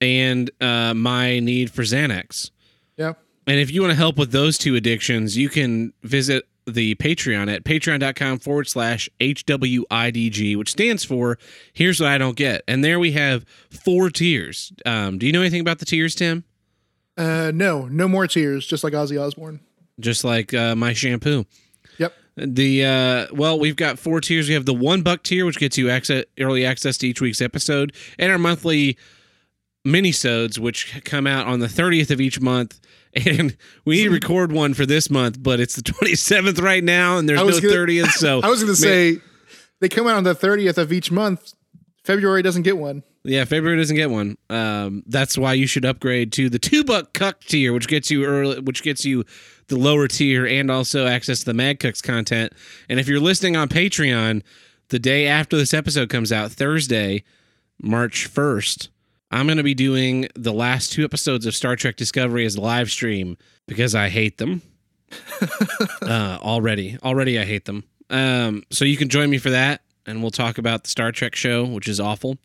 And uh, my need for Xanax. Yeah. And if you want to help with those two addictions, you can visit the Patreon at patreon.com forward slash HWIDG, which stands for Here's What I Don't Get. And there we have four tiers. Um, do you know anything about the tiers, Tim? Uh, no, no more tears, just like Ozzy Osbourne. Just like uh, my shampoo. Yep. The uh well, we've got four tiers. We have the one buck tier, which gets you access early access to each week's episode, and our monthly minisodes, which come out on the 30th of each month. And we need to record one for this month, but it's the 27th right now, and there's no gonna- 30th. So [laughs] I was going to say they come out on the 30th of each month. February doesn't get one. Yeah, February doesn't get one. Um, that's why you should upgrade to the two buck cuck tier, which gets you early, which gets you the lower tier and also access to the Mad Cooks content. And if you're listening on Patreon, the day after this episode comes out, Thursday, March first, I'm going to be doing the last two episodes of Star Trek Discovery as a live stream because I hate them. [laughs] uh, already, already, I hate them. Um, so you can join me for that, and we'll talk about the Star Trek show, which is awful.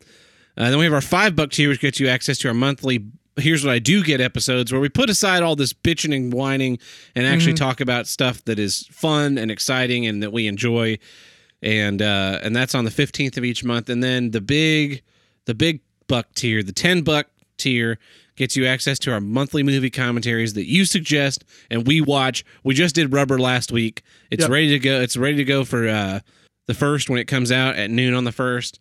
Uh, then we have our five buck tier, which gets you access to our monthly. Here's what I do get episodes where we put aside all this bitching and whining and actually talk about stuff that is fun and exciting and that we enjoy. And uh, and that's on the 15th of each month. And then the big the big buck tier. The 10 buck tier gets you access to our monthly movie commentaries that you suggest and we watch. We just did Rubber last week. It's Yep. ready to go. It's ready to go for uh, the first when it comes out at noon on the first.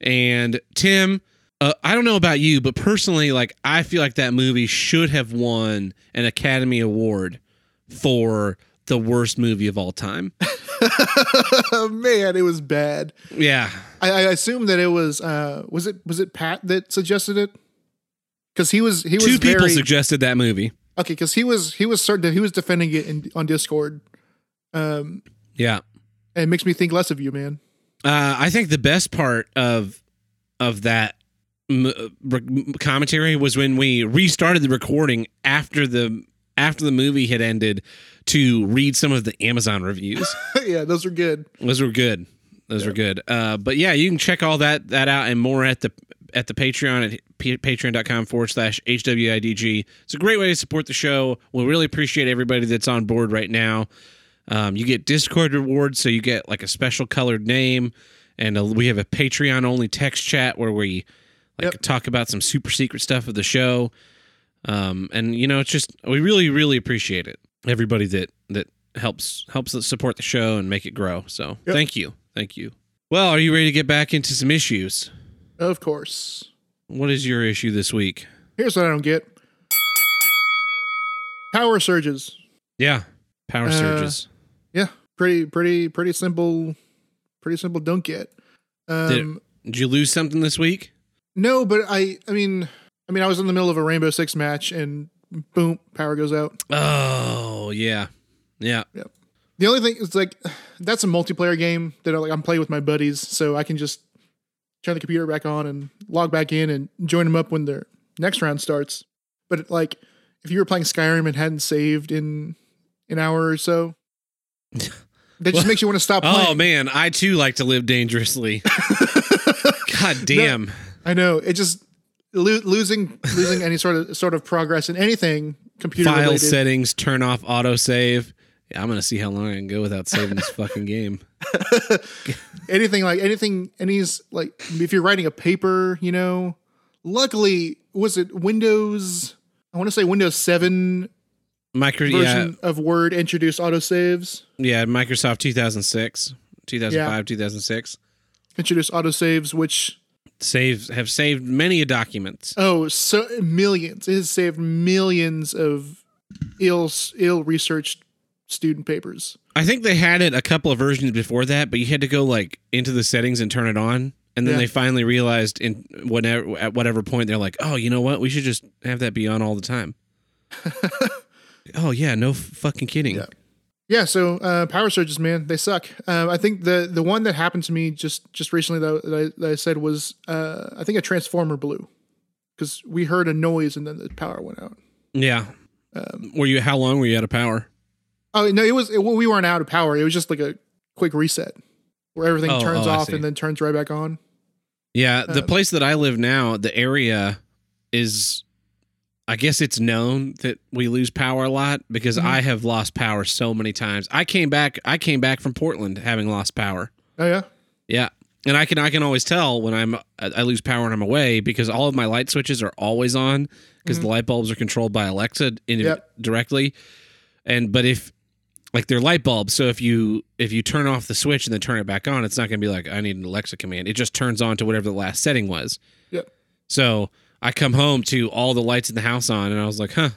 And Tim, uh, I don't know about you, but personally, like I feel like that movie should have won an Academy Award for the worst movie of all time. [laughs] [laughs] Man, it was bad. Yeah, I, I assume that it was uh was it was it Pat that suggested it? Because he was he was two people suggested that movie. okay because he was he was certain that he was defending it in, on Discord. Um, Yeah, it makes me think less of you, man. uh, I think the best part of of that m- re- commentary was when we restarted the recording after the after the movie had ended to read some of the Amazon reviews. [laughs] yeah, those are good. Those were good. Those were good. Uh, but yeah, you can check all that that out and more at the at the Patreon at p- patreon.com forward slash HWIDG. It's a great way to support the show. We really appreciate everybody that's on board right now. Um, you get Discord rewards, so you get like a special colored name, and a, we have a Patreon only text chat where we like Yep. talk about some super secret stuff of the show. Um, and you know, it's just we really, really appreciate it. Everybody that that helps helps us support the show and make it grow. So Yep. thank you, thank you. Well, are you ready to get back into some issues? Of course. What is your issue this week? Here's what I don't get. Power surges. Yeah, power Uh, surges. Yeah, pretty pretty pretty simple pretty simple don't get. Um Did you lose something this week? no, but I I mean I mean I was in the middle of a Rainbow Six match and boom, power goes out. Oh yeah, yeah. The only thing is like that's a multiplayer game that like I'm playing with my buddies, so I can just turn the computer back on and log back in and join them up when their next round starts. But like if you were playing Skyrim and hadn't saved in an hour or so, [laughs] that just makes you want to stop oh, playing. Oh man, I too like to live dangerously. [laughs] God damn. I know it just lo- losing losing any sort of sort of progress in anything computer File related. settings, turn off autosave. Yeah, I'm gonna see how long I can go without saving this fucking game. [laughs] anything like anything any's like if you're writing a paper you know luckily was it windows i want to say windows 7 Micro, yeah, version of word introduced autosaves yeah, Microsoft 2006, 2005, 2006. introduced autosaves which Saves have saved many documents. oh so millions it has saved millions of ill ill researched student papers I think they had it a couple of versions before that, but you had to go like into the settings and turn it on. And then Yeah. they finally realized in whatever at whatever point they're like, oh, you know what? We should just have that be on all the time. [laughs] oh yeah, no fucking kidding. Yeah. Yeah so uh power surges man they suck um i think the the one that happened to me just just recently that, that, I, that I said was uh i think a transformer blew because we heard a noise and then the power went out Yeah. Um, were you? How long were you out of power? Oh no, it was it, we weren't out of power. It was just like a quick reset where everything Oh, turns oh, off and then turns right back on. Yeah, the Uh, place that I live now, the area is I guess it's known that we lose power a lot because Mhm. I have lost power so many times. I came back I came back from Portland having lost power. Oh yeah, Yeah. And I can I can always tell when I'm I lose power when I'm away because all of my light switches are always on because the light bulbs are controlled by Alexa in, Yep. directly. And but if like they're light bulbs, so if you if you turn off the switch and then turn it back on, it's not going to be like I need an Alexa command. It just turns on to whatever the last setting was. Yep. So I come home to all the lights in the house on, and I was like, huh.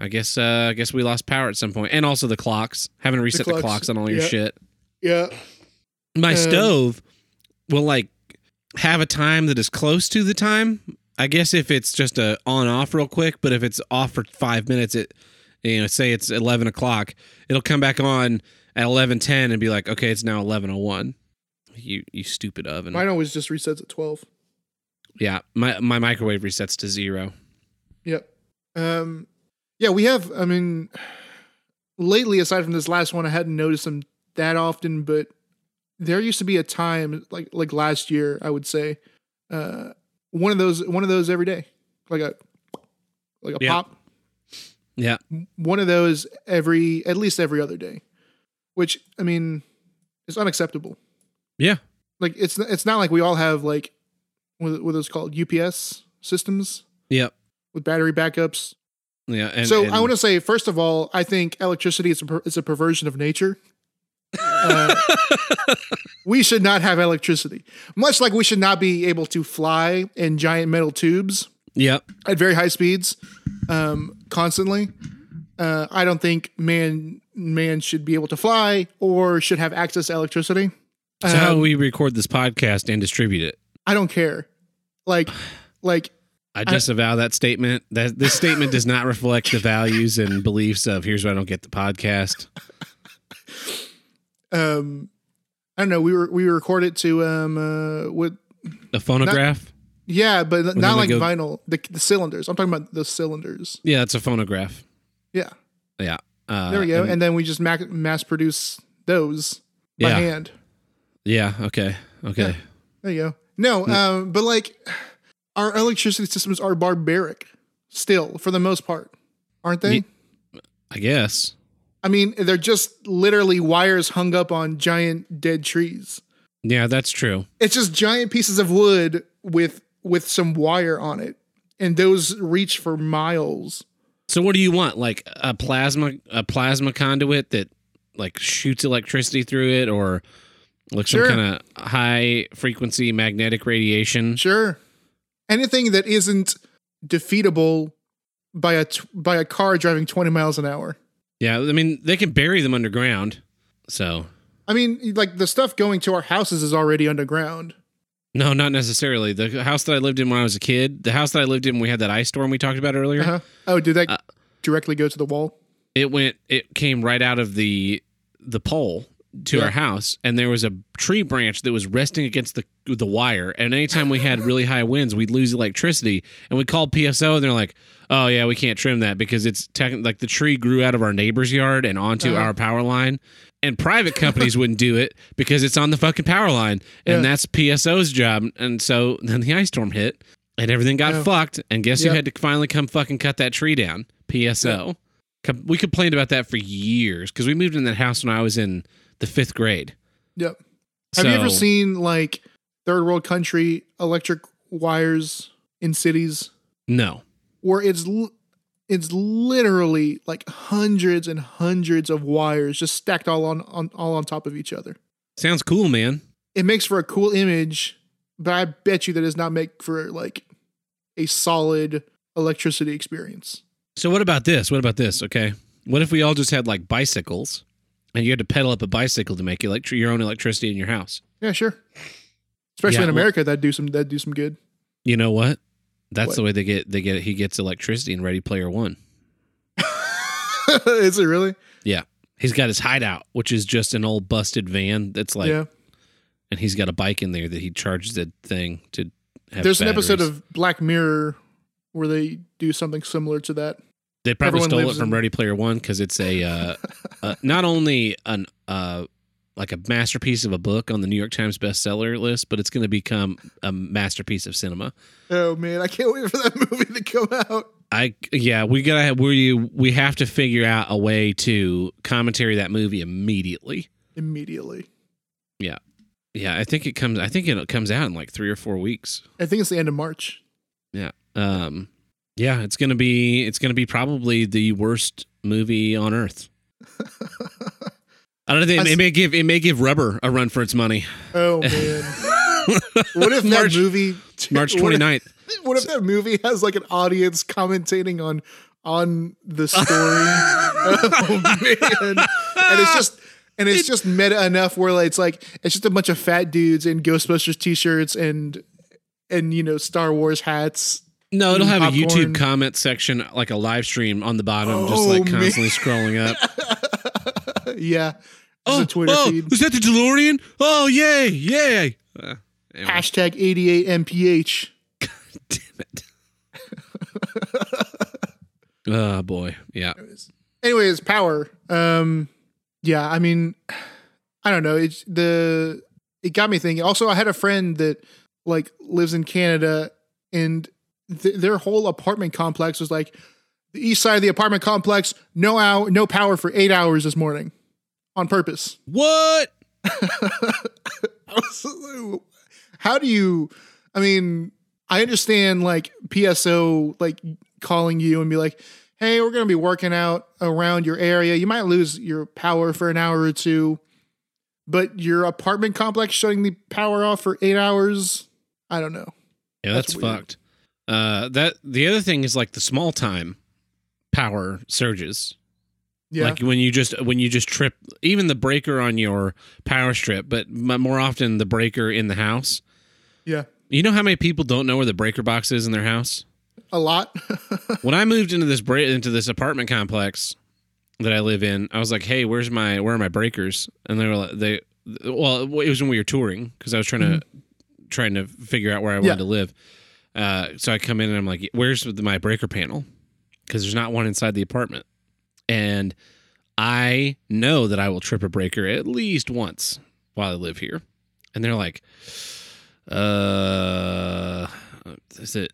I guess uh, I guess we lost power at some point. and also the clocks. Having to reset the clocks, clocks, on all your yep. shit yeah. my Um, stove will like have a time that is close to the time. I guess if it's just a on off real quick, but if it's off for five minutes, it you know say it's eleven o'clock, it'll come back on at eleven ten and be like, okay, it's now eleven oh one. You you stupid oven. Mine always just resets at twelve. Yeah, my my microwave resets to zero. Yep. Um. Yeah, we have. I mean, lately, aside from this last one, I hadn't noticed them that often, but there used to be a time like like last year, I would say, uh, one of those one of those every day, like a like a Yeah. pop. Yeah, one of those every at least every other day which i mean is unacceptable yeah, like it's it's not like we all have like what, what those called UPS systems Yep. with battery backups. Yeah. And, so and- I want to say, first of all, I think electricity is a, per- is a perversion of nature. [laughs] Uh, we should not have electricity, much like we should not be able to fly in giant metal tubes Yep. at very high speeds um, constantly. Uh, I don't think man man should be able to fly or should have access to electricity. So how Um, do we record this podcast and distribute it? I don't care. Like, like I disavow that statement. That this statement does not reflect the values and beliefs of here's why I don't get the podcast. [laughs] um, I don't know. We were we record it to um uh with A phonograph? yeah, but not like go- vinyl. The, the cylinders. I'm talking about the cylinders. yeah, it's a phonograph. Yeah, Yeah. Uh, there we go. and- And, then we just mac- mass produce those by Yeah. hand. yeah. Okay. Okay. There you go. No, um, but like our electricity systems are barbaric still for the most part, aren't they? I guess. I mean, they're just literally wires hung up on giant dead trees. Yeah, that's true. It's just giant pieces of wood with with some wire on it, and those reach for miles. So what do you want? Like a plasma a plasma conduit that like shoots electricity through it or like Sure. some kind of high frequency magnetic radiation? Sure, anything that isn't defeatable by a t- by a car driving twenty miles an hour. Yeah, I mean they can bury them underground. So I mean, like the stuff going to our houses is already underground. no, not necessarily. The house that I lived in when I was a kid, the house that I lived in when we had that ice storm we talked about earlier, Uh-huh. Oh, did that Uh, directly go to the wall? it went it came right out of the the pole to Yeah. our house and there was a tree branch that was resting against the the wire. And anytime we had really high winds we'd lose electricity. And we called PSO and they're like oh yeah we can't trim that because it's tech like the tree grew out of our neighbor's yard and onto Uh-huh. our power line. And private companies wouldn't do it because it's on the fucking power line. And Yeah. that's PSO's job. And so then the ice storm hit and everything got Yeah. fucked. And guess who had to finally come fucking cut that tree down? PSO Com- we complained about that for years because we moved in that house when I was in the fifth grade. Yep. Have you ever seen like third world country electric wires in cities No. where it's l- it's literally like hundreds and hundreds of wires just stacked all on, on all on top of each other. Sounds cool, man. It makes for a cool image, but I bet you that does not make for like a solid electricity experience. So what about this? What about this? Okay. What if we all just had like bicycles and you had to pedal up a bicycle to make electri- your own electricity in your house? Yeah, sure. Especially Yeah, in well- America, that'd do some that'd do some good. You know what? That's What? the way they get they get he gets electricity in Ready Player 1. [laughs] Is it really? Yeah. He's got his hideout, which is just an old busted van that's like yeah. and he's got a bike in there that he charges the thing to have There's an episode batteries. of Black Mirror where they do something similar to that. They probably Everyone stole it from in- Ready Player One because it's a uh, [laughs] uh, not only an uh, like a masterpiece of a book on the New York Times bestseller list, but it's going to become a masterpiece of cinema. Oh man, I can't wait for that [laughs] movie to come out. I yeah, we gotta have we we have to figure out a way to commentary that movie immediately. Immediately. Yeah, yeah, I think it comes. I think it comes out in like three or four weeks. I think it's the end of March. Yeah. Um. Yeah, it's gonna be. It's gonna be probably the worst movie on earth. I don't think [laughs] It, it may give. It may give Rubber a run for its money. Oh man. [laughs] what if March, that movie [laughs] March what if- 29th. What if that movie has like an audience commentating on on the story? oh man. And it's just and it's just meta enough where like, it's like it's just a bunch of fat dudes in Ghostbusters t-shirts and and you know Star Wars hats. No, it'll have eating a. YouTube comment section, like a live stream on the bottom, just Oh, like man. constantly scrolling up. [laughs] yeah. Just a Twitter oh, feed. was that the DeLorean? Oh, yay, yay! Uh, anyway, Hashtag 88 MPH. God [laughs] damn it. oh boy, yeah. anyways power um yeah i mean i don't know it's the it got me thinking also i had a friend that like lives in canada and th- their whole apartment complex was like the east side of the apartment complex no hour no power for eight hours this morning on purpose What? [laughs] I was like, how do you I mean, I understand like PSO like calling you and be like, "Hey, we're going to be working out around your area. You might lose your power for an hour or two, but your apartment complex shutting the power off for 8 hours, I don't know." Yeah, that's, That's fucked. Uh, that the other thing is like the small time power surges. Yeah. Like when you just when you just trip, even the breaker on your power strip, but more often the breaker in the house. yeah. You know how many people don't know where the breaker box is in their house? A lot. [laughs] when I moved into this bra- into this apartment complex that I live in, I was like, "Hey, where's my where are my breakers?" And they were like, "They well, it was when we were touring because I was trying to trying to figure out where I wanted Yeah. to live." Uh, so I come in and I'm like, "Where's my breaker panel?" Because there's not one inside the apartment, and I know that I will trip a breaker at least once while I live here, and they're like, "Uh, is it?"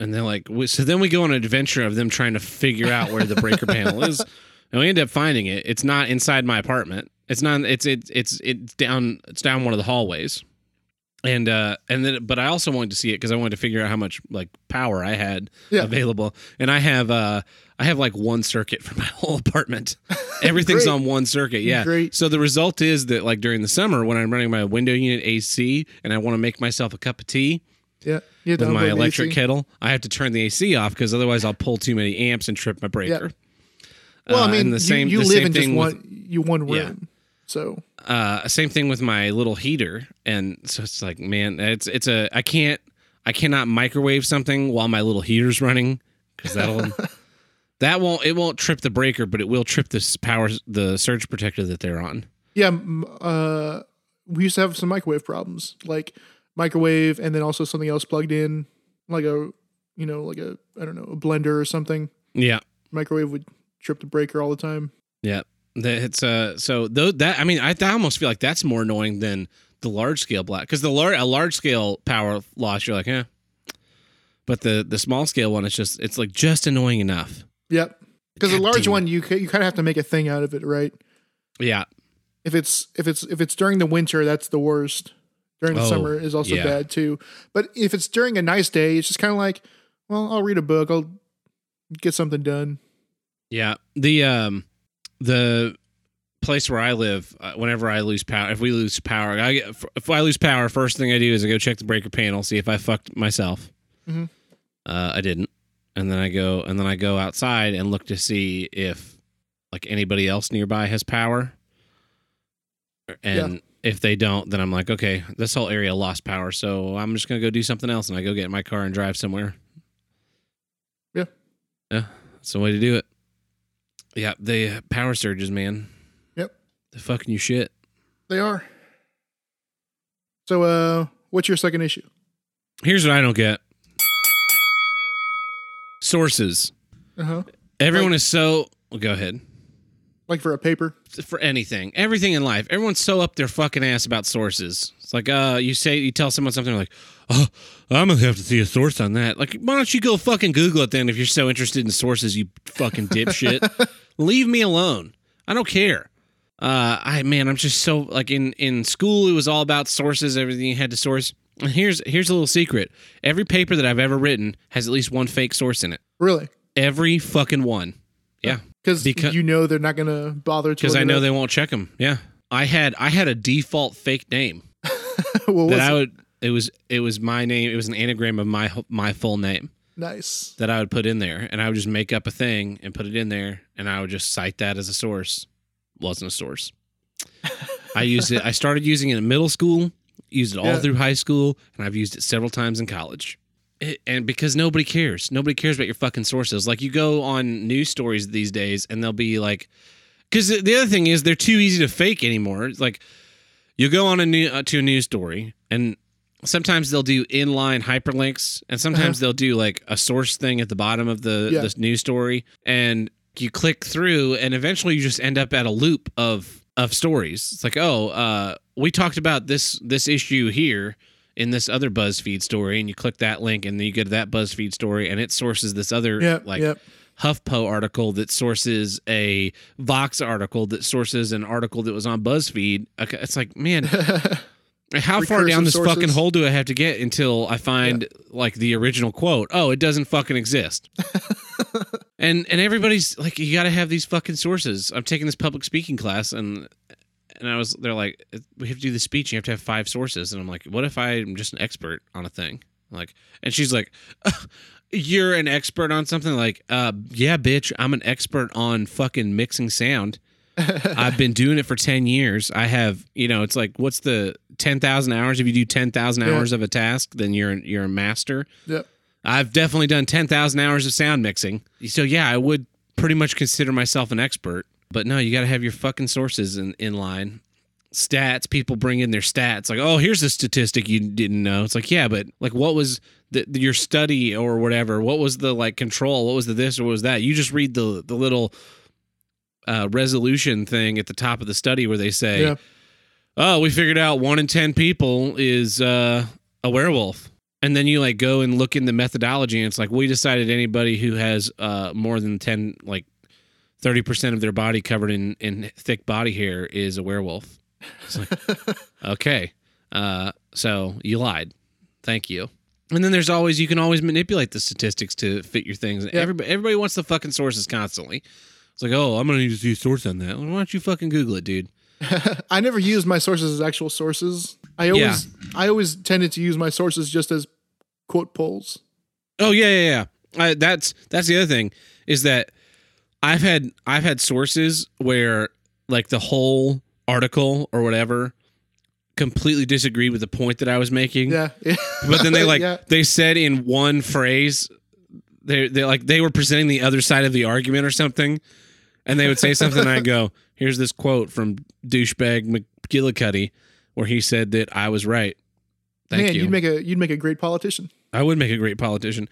And they're like, so then we go on an adventure of them trying to figure out where the breaker [laughs] panel is, and we end up finding it. It's not inside my apartment. It's not. It's it's it's it's down. It's down one of the hallways, and uh and then but I also wanted to see it because I wanted to figure out how much like power I had Yeah. available, and I have uh I have like one circuit for [laughs] my whole apartment. [laughs] Everything's on one circuit. Yeah. Great. So the result is that like during the summer when I'm running my window unit AC and I want to make myself a cup of tea yeah. You with my electric AC. kettle, I have to turn the AC off because otherwise I'll pull too many amps and trip my breaker. Well, Uh, I mean, the same, you, you the live same in just thing with- one you one room. Yeah. So, uh same thing with my little heater and so it's like man it's it's a i can't i cannot microwave something while my little heater's running because that'll [laughs] that won't it won't trip the breaker but it will trip this power the surge protector that they're on yeah, uh we used to have some microwave problems. Like microwave and then also something else plugged in like a you know, like a I don't know, a blender or something. yeah Microwave would trip the breaker all the time. yeah it's uh so though that i mean i, I almost feel like that's more annoying than the large scale black because the lar- a large scale power loss you're like eh but the the small scale one it's just it's like just annoying enough Yep. Because the large one you you kind of have to make a thing out of it, right? yeah if it's if it's if it's during the winter, that's the worst. During the Oh, summer is also yeah. bad too. But if it's during a nice day, it's just kind of like, well, I'll read a book, I'll get something done. Yeah, the um, the place where I live, uh, whenever I lose power, if we lose power, I get, if I lose power, first thing I do is I go check the breaker panel, see if I fucked myself. Mhm. Uh, I didn't, and then I go and then I go outside and look to see if like anybody else nearby has power, and if they don't, then I'm like, okay, this whole area lost power, so I'm just gonna go do something else, and I go get in my car and drive somewhere. Yeah. yeah, that's the way to do it. Yeah, the power surges, man. Yep. The fucking you shit. They are. So, uh, what's your second issue? Here's what I don't get. Sources. Uh huh. Everyone Like- is so. Well, go ahead. Like for a paper. For anything, everything in life, everyone's so up their fucking ass about sources. It's like, uh, you say, you tell someone something, like, oh, I'm gonna have to see a source on that. Like, why don't you go fucking Google it then if you're so interested in sources, you fucking dipshit. [laughs] Leave me alone. I don't care. Uh, I man, I'm just so like in in school, it was all about sources. Everything you had to source. And here's here's a little secret. Every paper that I've ever written has at least one fake source in it. Really? Every fucking one. Yeah, Because Becau- you know they're not gonna bother to. because I know up. they won't check them. Yeah, I had I had a default fake name [laughs] what was that I it? would. It was it was my name. It was an anagram of my my full name Nice. that I would put in there, and I would just make up a thing and put it in there, and I would just cite that as a source. Wasn't a source. I used it. I started using it in middle school. Used it all Yeah. through high school, and I've used it several times in college. It, and because nobody cares, nobody cares about your fucking sources. Like you go on news stories these days, and they'll be like, because the other thing is they're too easy to fake anymore. It's like you go on a new uh, to a news story, and sometimes they'll do inline hyperlinks, and sometimes they'll do like a source thing at the bottom of the Yeah. the news story, and you click through, and eventually you just end up at a loop of of stories. It's like, oh, uh, we talked about this this issue here in this other BuzzFeed story, and you click that link, and then you go to that BuzzFeed story, and it sources this other Yep. like yep. HuffPo article that sources a Vox article that sources an article that was on BuzzFeed. Okay, It's like, man, [laughs] How far down this fucking hole do I have to get until I find like the original quote? Oh, it doesn't fucking exist. [laughs] and and everybody's like, you got to have these fucking sources. I'm taking this public speaking class, and and I was they're like, we have to do the speech. You have to have five sources, and I'm like, what if I'm just an expert on a thing? Like, and she's like, you're an expert on something. Like, uh, yeah, bitch, I'm an expert on fucking mixing sound. [laughs] I've been doing it for 10 years. I have, you know, it's like what's the 10,000 hours if you do 10,000 Yeah. hours of a task, then you're you're a master. Yep. I've definitely done 10,000 hours of sound mixing. So yeah, I would pretty much consider myself an expert. But no, you got to have your fucking sources in in line. Stats, people bring in their stats like, "Oh, here's a statistic you didn't know." It's like, "Yeah, but like what was the, your study or whatever? What was the like control? What was the this or what was that?" You just read the the little uh, resolution thing at the top of the study where they say, Yeah. "Oh, we figured out one in ten people is uh, a werewolf." And then you like go and look in the methodology, and it's like we decided anybody who has uh, more than ten, like thirty percent of their body covered in in thick body hair is a werewolf. It's like, [laughs] okay, uh, so you lied. Thank you. And then there's always you can always manipulate the statistics to fit your things. Everybody everybody wants the fucking sources constantly. It's like, oh, I'm gonna need to use your source on that. Why don't you fucking Google it, dude? [laughs] I never used my sources as actual sources. I always I always tended to use my sources just as quote polls. Oh yeah, yeah, yeah. I, that's that's the other thing is that I've had I've had sources where like the whole article or whatever completely disagreed with the point that I was making. Yeah. yeah. [laughs] But then they like yeah. they said in one phrase they they like they were presenting the other side of the argument or something, and they would say something. and I go, [laughs] "Here's this quote from douchebag McGillicuddy, where he said that I was right." Thank Man, you. you'd make a you'd make a great politician. I would make a great politician.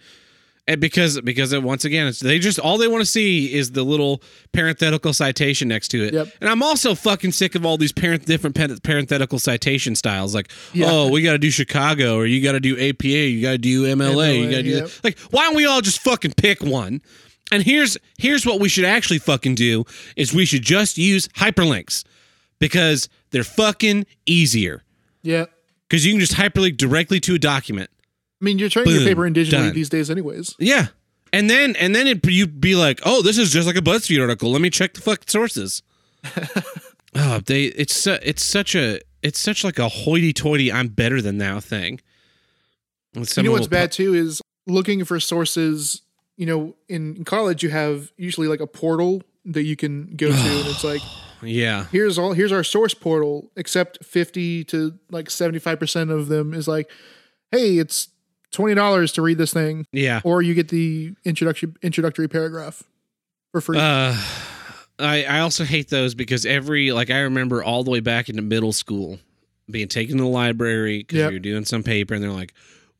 And because because it, once again, it's, they just all they want to see is the little parenthetical citation next to it. Yep. And I'm also fucking sick of all these parent different pen- parenthetical citation styles. Like, Yeah. oh, we got to do Chicago, or you got to do APA, you got to do MLA, you got to do yep. that. Like, why don't we all just fucking pick one? And here's here's what we should actually fucking do is we should just use hyperlinks because they're fucking easier Yeah. because you can just hyperlink directly to a document. I mean, you're turning your paper in digitally Done. these days, anyways. Yeah. And then and then it, you'd be like, oh, this is just like a BuzzFeed article. Let me check the fucking sources. [laughs] oh, they it's it's such a it's such like a hoity-toity I'm better than thou thing. You know what's bad too is looking for sources. You know, in, in college, you have usually like a portal that you can go to, and it's like, [sighs] yeah. here's all here's our source portal. Except fifty to like seventy five percent of them is like, hey, it's twenty dollars to read this thing, Yeah. or you get the introduction introductory paragraph for free. Uh I I also hate those because every like I remember all the way back into middle school being taken to the library because Yep. you're doing some paper and they're like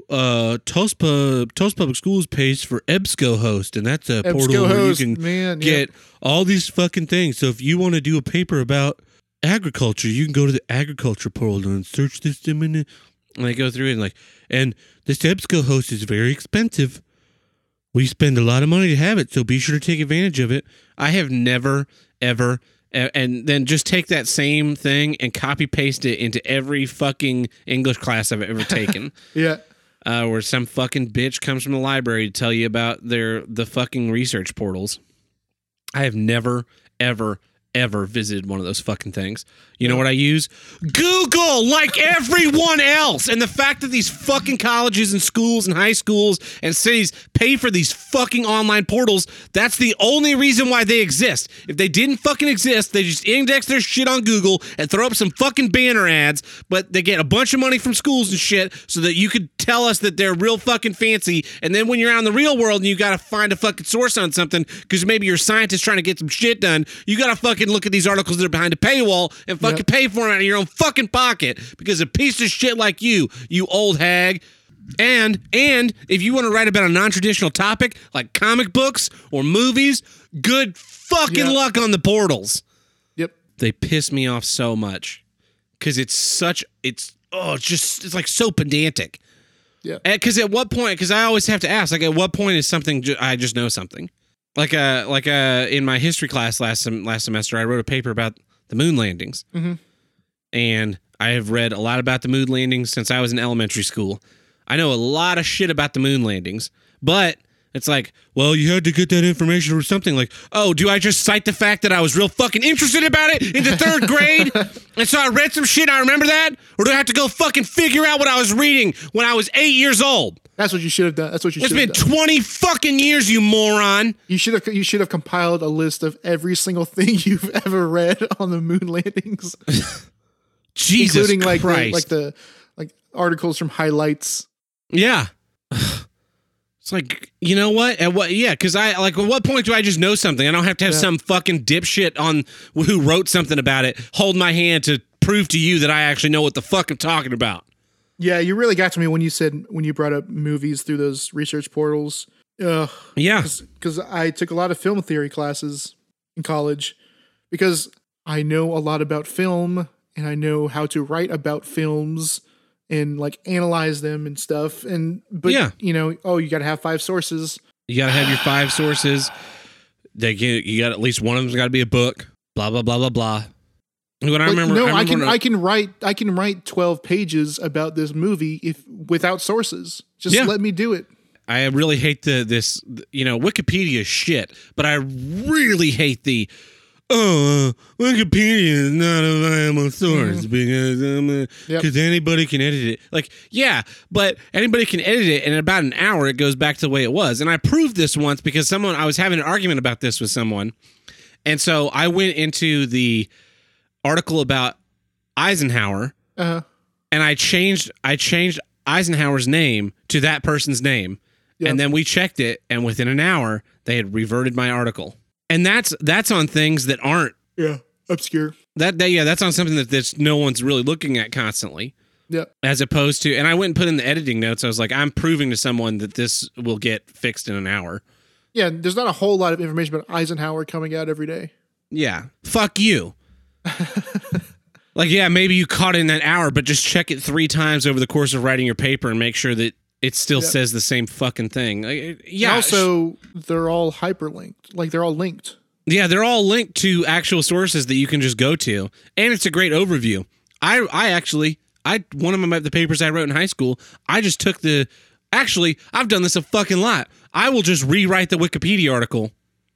uh Toast Pub Toast Public Schools pays for EBSCO host and that's a portal EBSCO where host, you can man, get all these fucking things. So if you want to do a paper about agriculture, you can go to the agriculture portal and search this it. And I go through and like, and this EBSCO host is very expensive. We spend a lot of money to have it, so be sure to take advantage of it. I have never, ever, and then just take that same thing and copy paste it into every fucking English class I've ever taken [laughs] yeah. uh, where some fucking bitch comes from the library to tell you about their the fucking research portals. I have never, ever, ever visited one of those fucking things. You know what I use? Google, like everyone else. And the fact that these fucking colleges and schools and high schools and cities pay for these fucking online portals, that's the only reason why they exist. If they didn't fucking exist, they just index their shit on Google and throw up some fucking banner ads, but they get a bunch of money from schools and shit so that you could tell us that they're real fucking fancy. And then when you're out in the real world and you gotta find a fucking source on something because maybe you're a scientist trying to get some shit done, you gotta fucking look at these articles that are behind a paywall and fucking Yep. pay for it out of your own fucking pocket because a piece of shit like you, you old hag. And and if you want to write about a non-traditional topic like comic books or movies, good fucking Yeah. luck on the portals. Yep. They piss me off so much because it's such it's oh it's just it's like so pedantic. Yeah. Because at what point? Because I always have to ask, like, at what point is something ju- I just know something? Like, uh, like uh, in my history class last sem- last semester, I wrote a paper about the moon landings, Mhm. and I have read a lot about the moon landings since I was in elementary school. I know a lot of shit about the moon landings, but it's like, well, you had to get that information or something. Like, oh, do I just cite the fact that I was real fucking interested about it in the third [laughs] grade? And so I read some shit, I remember that? Or do I have to go fucking figure out what I was reading when I was eight years old? That's what you should have done. That's what you It's should have It's been done. 20 fucking years, you moron. You should have you should have compiled a list of every single thing [laughs] you've ever read on the moon landings, [laughs] Jesus including like the, like the like articles from highlights. Yeah. It's like, you know what? At what yeah, cuz I like at what point do I just know something? I don't have to have Yeah. some fucking dipshit on who wrote something about it hold my hand to prove to you that I actually know what the fuck I'm talking about. Yeah, you really got to me when you said when you brought up movies through those research portals. Ugh, Yeah. because I took a lot of film theory classes in college because I know a lot about film and I know how to write about films and like analyze them and stuff. And but Yeah. you know, oh, you got to have five sources. You got to have your five [sighs] sources. They get, you got at least one of them's got to be a book. Blah blah blah blah blah. What I remember, no, I, remember can when I can write I can write twelve pages about this movie if without sources. Just Yeah. let me do it. I really hate the this you know Wikipedia shit, but I really hate the oh uh, Wikipedia is not a viable source because um, uh, Yep. 'cause anybody can edit it. Like yeah, but anybody can edit it, and in about an hour it goes back to the way it was. And I proved this once because someone I was having an argument about this with someone, and so I went into the article about Eisenhower Uh, and I changed I changed Eisenhower's name to that person's name. Yep. And then we checked it and within an hour they had reverted my article. And that's that's on things that aren't yeah, obscure. that, that yeah, that's on something that that's no one's really looking at constantly. Yeah. As opposed to and I went and put in the editing notes, I was like, I'm proving to someone that this will get fixed in an hour. Yeah, there's not a whole lot of information about Eisenhower coming out every day. Yeah. Fuck you. [laughs] like, yeah, maybe you caught it in that hour, but just check it three times over the course of writing your paper and make sure that it still Yep. says the same fucking thing. Like, And yeah. also, they're all hyperlinked. Like they're all linked. yeah, they're all linked to actual sources that you can just go to, and it's a great overview. I I actually I one of my the papers I wrote in high school. I just took the actually I've done this a fucking lot. I will just rewrite the Wikipedia article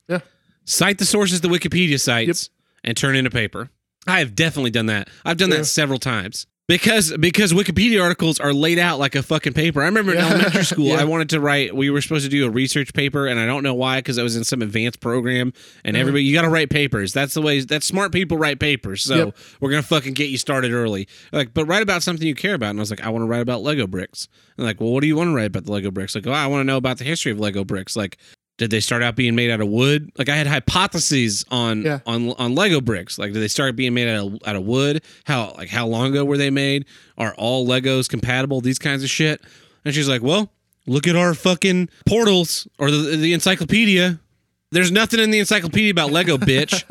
Yeah. cite the sources the Wikipedia cites and turn in a paper. I have definitely done that. I've done Yeah. that several times. Because because Wikipedia articles are laid out like a fucking paper. I remember in elementary school [laughs] Yeah. I wanted to write we were supposed to do a research paper and I don't know why cuz I was in some advanced program and Uh-huh. everybody you got to write papers. That's the way that smart people write papers. So Yep. we're going to fucking get you started early. Like but write about something you care about and I was like I want to write about Lego bricks. And like, "Well, what do you want to write about the Lego bricks?" Like, "Oh, I want to know about the history of Lego bricks." Like did they start out being made out of wood? Like I had hypotheses on Yeah. on on Lego bricks. Like did they start being made out of, out of wood? How like how long ago were they made? Are all Legos compatible? These kinds of shit. And she's like, "Well, look at our fucking portals or the the encyclopedia. There's nothing in the encyclopedia about Lego, bitch."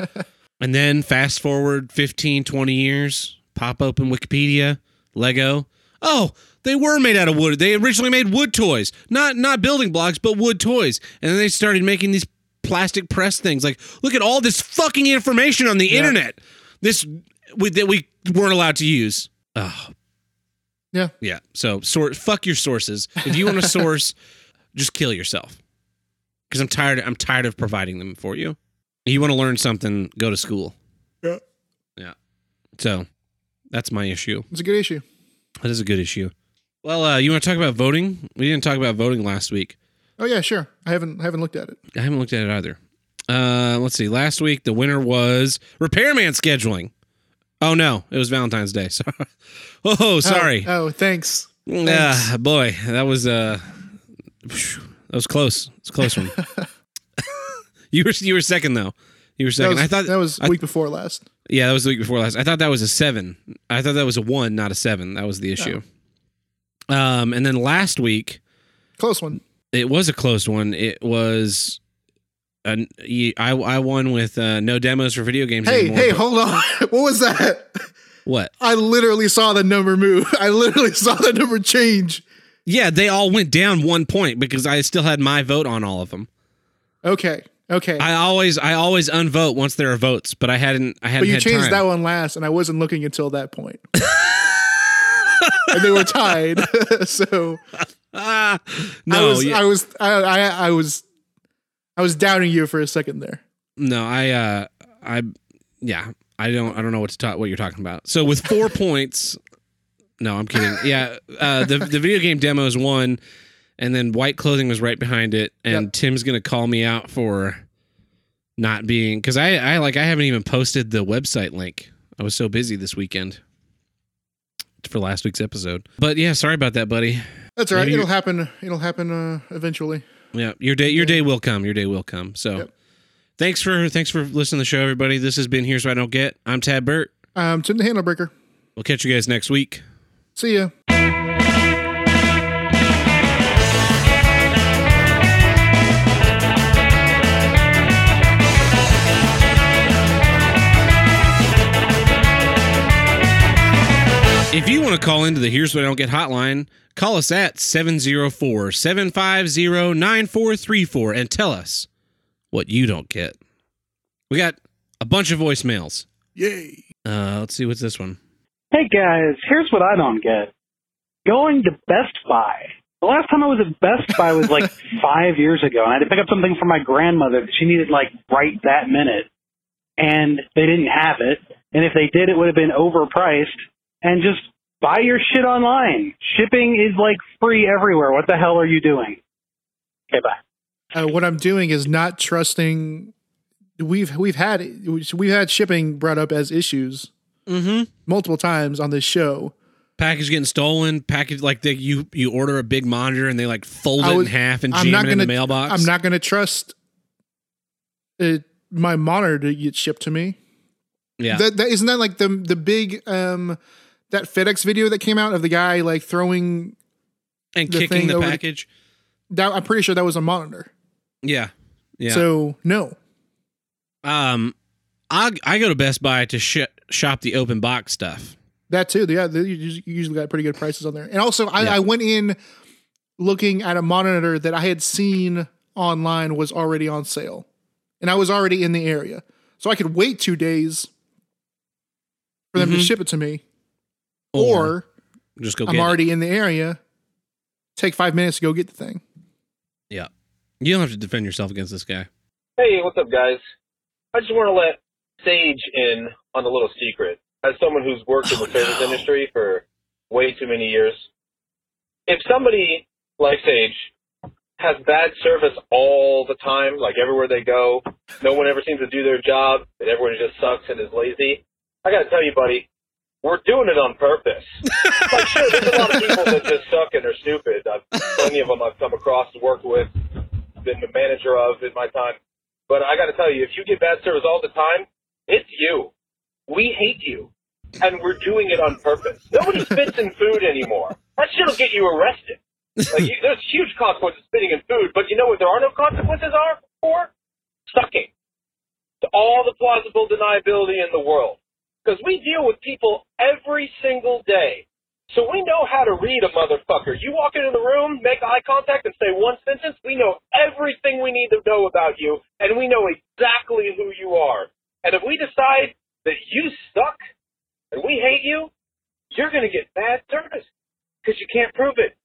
[laughs] and then fast forward 15, 20 years, pop open Wikipedia, Lego. Oh, they were made out of wood. They originally made wood toys, not not building blocks, but wood toys. And then they started making these plastic press things. Like, look at all this fucking information on the internet. This we, that we weren't allowed to use. Oh, Yeah. yeah. So, sort fuck your sources. If you want a [laughs] source, just kill yourself. Because I'm tired. I'm tired of providing them for you. You want to learn something? Go to school. Yeah. Yeah. So, that's my issue. It's a good issue. That is a good issue. Well, uh, you want to talk about voting? We didn't talk about voting last week. Oh yeah, sure. I haven't I haven't looked at it. I haven't looked at it either. Uh, let's see. Last week, the winner was repairman scheduling. Oh no, it was Valentine's Day. [laughs] Sorry. Oh, sorry. Oh, oh, thanks. Ah, boy, that was uh, that was close. It's a close one. [laughs] [laughs] you were you were second though. You were second. was, I thought that was I- week before last. yeah, that was the week before last. I thought that was a seven. I thought that was a one, not a seven. That was the issue. Um, and then last week Close one. it was a close one. It was. I I won with uh, no demos for video games. Hey, anymore, hey, hold on. [laughs] what was that? what? I literally saw the number move. [laughs] I literally saw the number change. Yeah, they all went down one point because I still had my vote on all of them. Okay. Okay. I always I always unvote once there are votes, but I hadn't I hadn't but you changed time. that one last, and I wasn't looking until that point. [laughs] and they were tied. [laughs] so I no, was, yeah, I was, I, I, I was, I was doubting you for a second there. no, I uh I yeah, I don't I don't know what to talk what you're talking about. So with 4 [laughs] points No, I'm kidding. Yeah, uh the the video game demo is one and then white clothing was right behind it and Yep. Tim's going to call me out for not being cuz I I like I haven't even posted the website link. I was so busy this weekend for last week's episode. But yeah, sorry about that, buddy. That's all right. Maybe It'll happen. It'll happen uh, eventually. Yeah, your day your day will come. Your day will come. So Yep. thanks for thanks for listening to the show, everybody. This has been Here's What I Don't Get. I'm Tad Burt. Um, Tim the Handlebreaker. We'll catch you guys next week. See ya. If you want to call into the Here's What I Don't Get hotline, call us at 704 750 9434 and tell us what you don't get. We got a bunch of voicemails. Yay. Uh, let's see, what's this one? Hey guys, here's what I don't get. Going to Best Buy. The last time I was at Best Buy was like [laughs] five years ago, and I had to pick up something for my grandmother that she needed like right that minute. And they didn't have it. And if they did, it would have been overpriced. And just buy your shit online. Shipping is like free everywhere. What the hell are you doing? Okay, bye. Uh, what I'm doing is not trusting. We've we've had we've had shipping brought up as issues Mm-hmm. multiple times on this show. Package getting stolen. Package like they, you you order a big monitor and they like fold I it in half and I'm jam not it in gonna. the mailbox. I'm not going to trust uh, my monitor to get shipped to me. Yeah. That, that isn't that like the the big um that FedEx video that came out of the guy like throwing and the kicking the over the- package. that I'm pretty sure that was a monitor. yeah. Yeah. So no. um, I I go to Best Buy to sh- shop the open box stuff. That too. Yeah, they usually got pretty good prices on there. And also, I, Yeah. I went in looking at a monitor that I had seen online was already on sale, and I was already in the area, so I could wait two days for them to Mhm. ship it to me, or, just go. I'm get it. already in the area. Take five minutes to go get the thing. Yeah. You don't have to defend yourself against this guy. Hey, what's up, guys? I just want to let Sage in on a little secret. As someone who's worked in the Oh, service no. industry for way too many years, if somebody like Sage has bad service all the time, like everywhere they go, no one ever seems to do their job, and everyone just sucks and is lazy, I got to tell you, buddy, we're doing it on purpose. [laughs] like, sure, there's a lot of people that just suck and are stupid. I've, plenty of them I've come across and worked with, been the manager of in my time. But I got to tell you, if you get bad service all the time, it's you. We hate you, and we're doing it on purpose. Nobody spits in food anymore. That shit'll get you arrested. Like, you, there's huge consequences spitting in food, but you know what? There are no consequences are for sucking. To all the plausible deniability in the world, because we deal with people every single day. So we know how to read a motherfucker. You walk into the room, make eye contact, and say one sentence, we know everything we need to know about you, and we know exactly who you are. And if we decide that you suck and we hate you, you're going to get bad service because you can't prove it.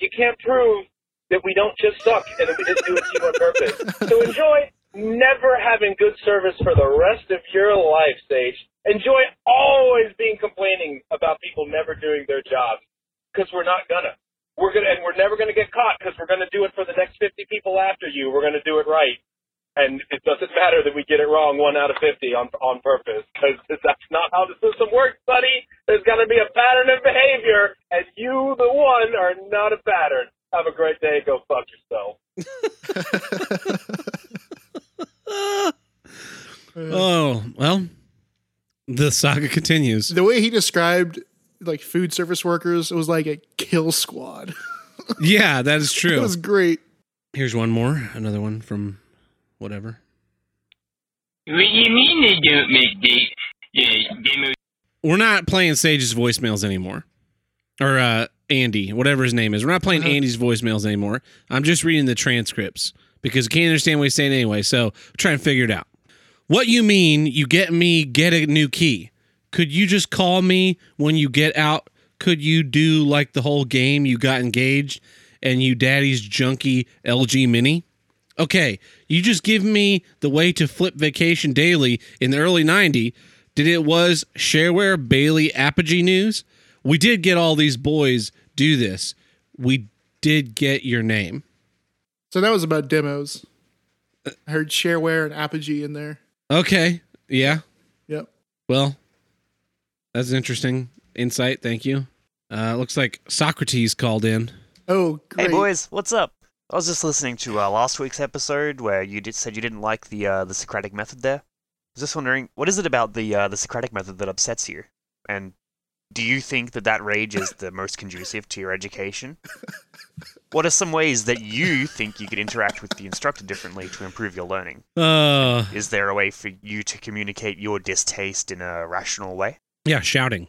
You can't prove that we don't just suck and that we didn't do it to you on purpose. So enjoy never having good service for the rest of your life, Sage. Enjoy always being complaining about people never doing their jobs because we're not gonna. We're gonna, and we're never gonna get caught because we're gonna do it for the next 50 people after you. We're gonna do it right. And it doesn't matter that we get it wrong one out of 50 on, on purpose because [laughs] that's not how the system works, buddy. There's got to be a pattern of behavior, and you, the one, are not a pattern. Have a great day. Go fuck yourself. [laughs] [laughs] Oh well, the saga continues. the way he described like food service workers, it was like a kill squad. [laughs] Yeah, that is true. It was great. Here's one more. Another one from whatever. What do you mean they don't make the, the demo We're not playing Sage's voicemails anymore, or uh, Andy, whatever his name is. We're not playing Uh-huh. Andy's voicemails anymore. I'm just reading the transcripts because I can't understand what he's saying anyway. So try and figure it out. What you mean? You get me get a new key? Could you just call me when you get out? Could you do like the whole game? You got engaged and you daddy's junky LG Mini. Okay, you just give me the way to flip vacation daily in the early 90 did it was shareware bailey apogee news we did get all these boys do this we did get your name So that was about demos. I heard shareware and apogee in there. Okay yeah Yep. well that's an interesting insight thank you uh looks like socrates called in Oh, great. Hey boys, what's up? I was just listening to uh, last week's episode where you did, said you didn't like the uh, the Socratic method. There, I was just wondering, what is it about the uh, the Socratic method that upsets you? And do you think that that rage is the most conducive to your education? What are some ways that you think you could interact with the instructor differently to improve your learning? uh Is there a way for you to communicate your distaste in a rational way? yeah shouting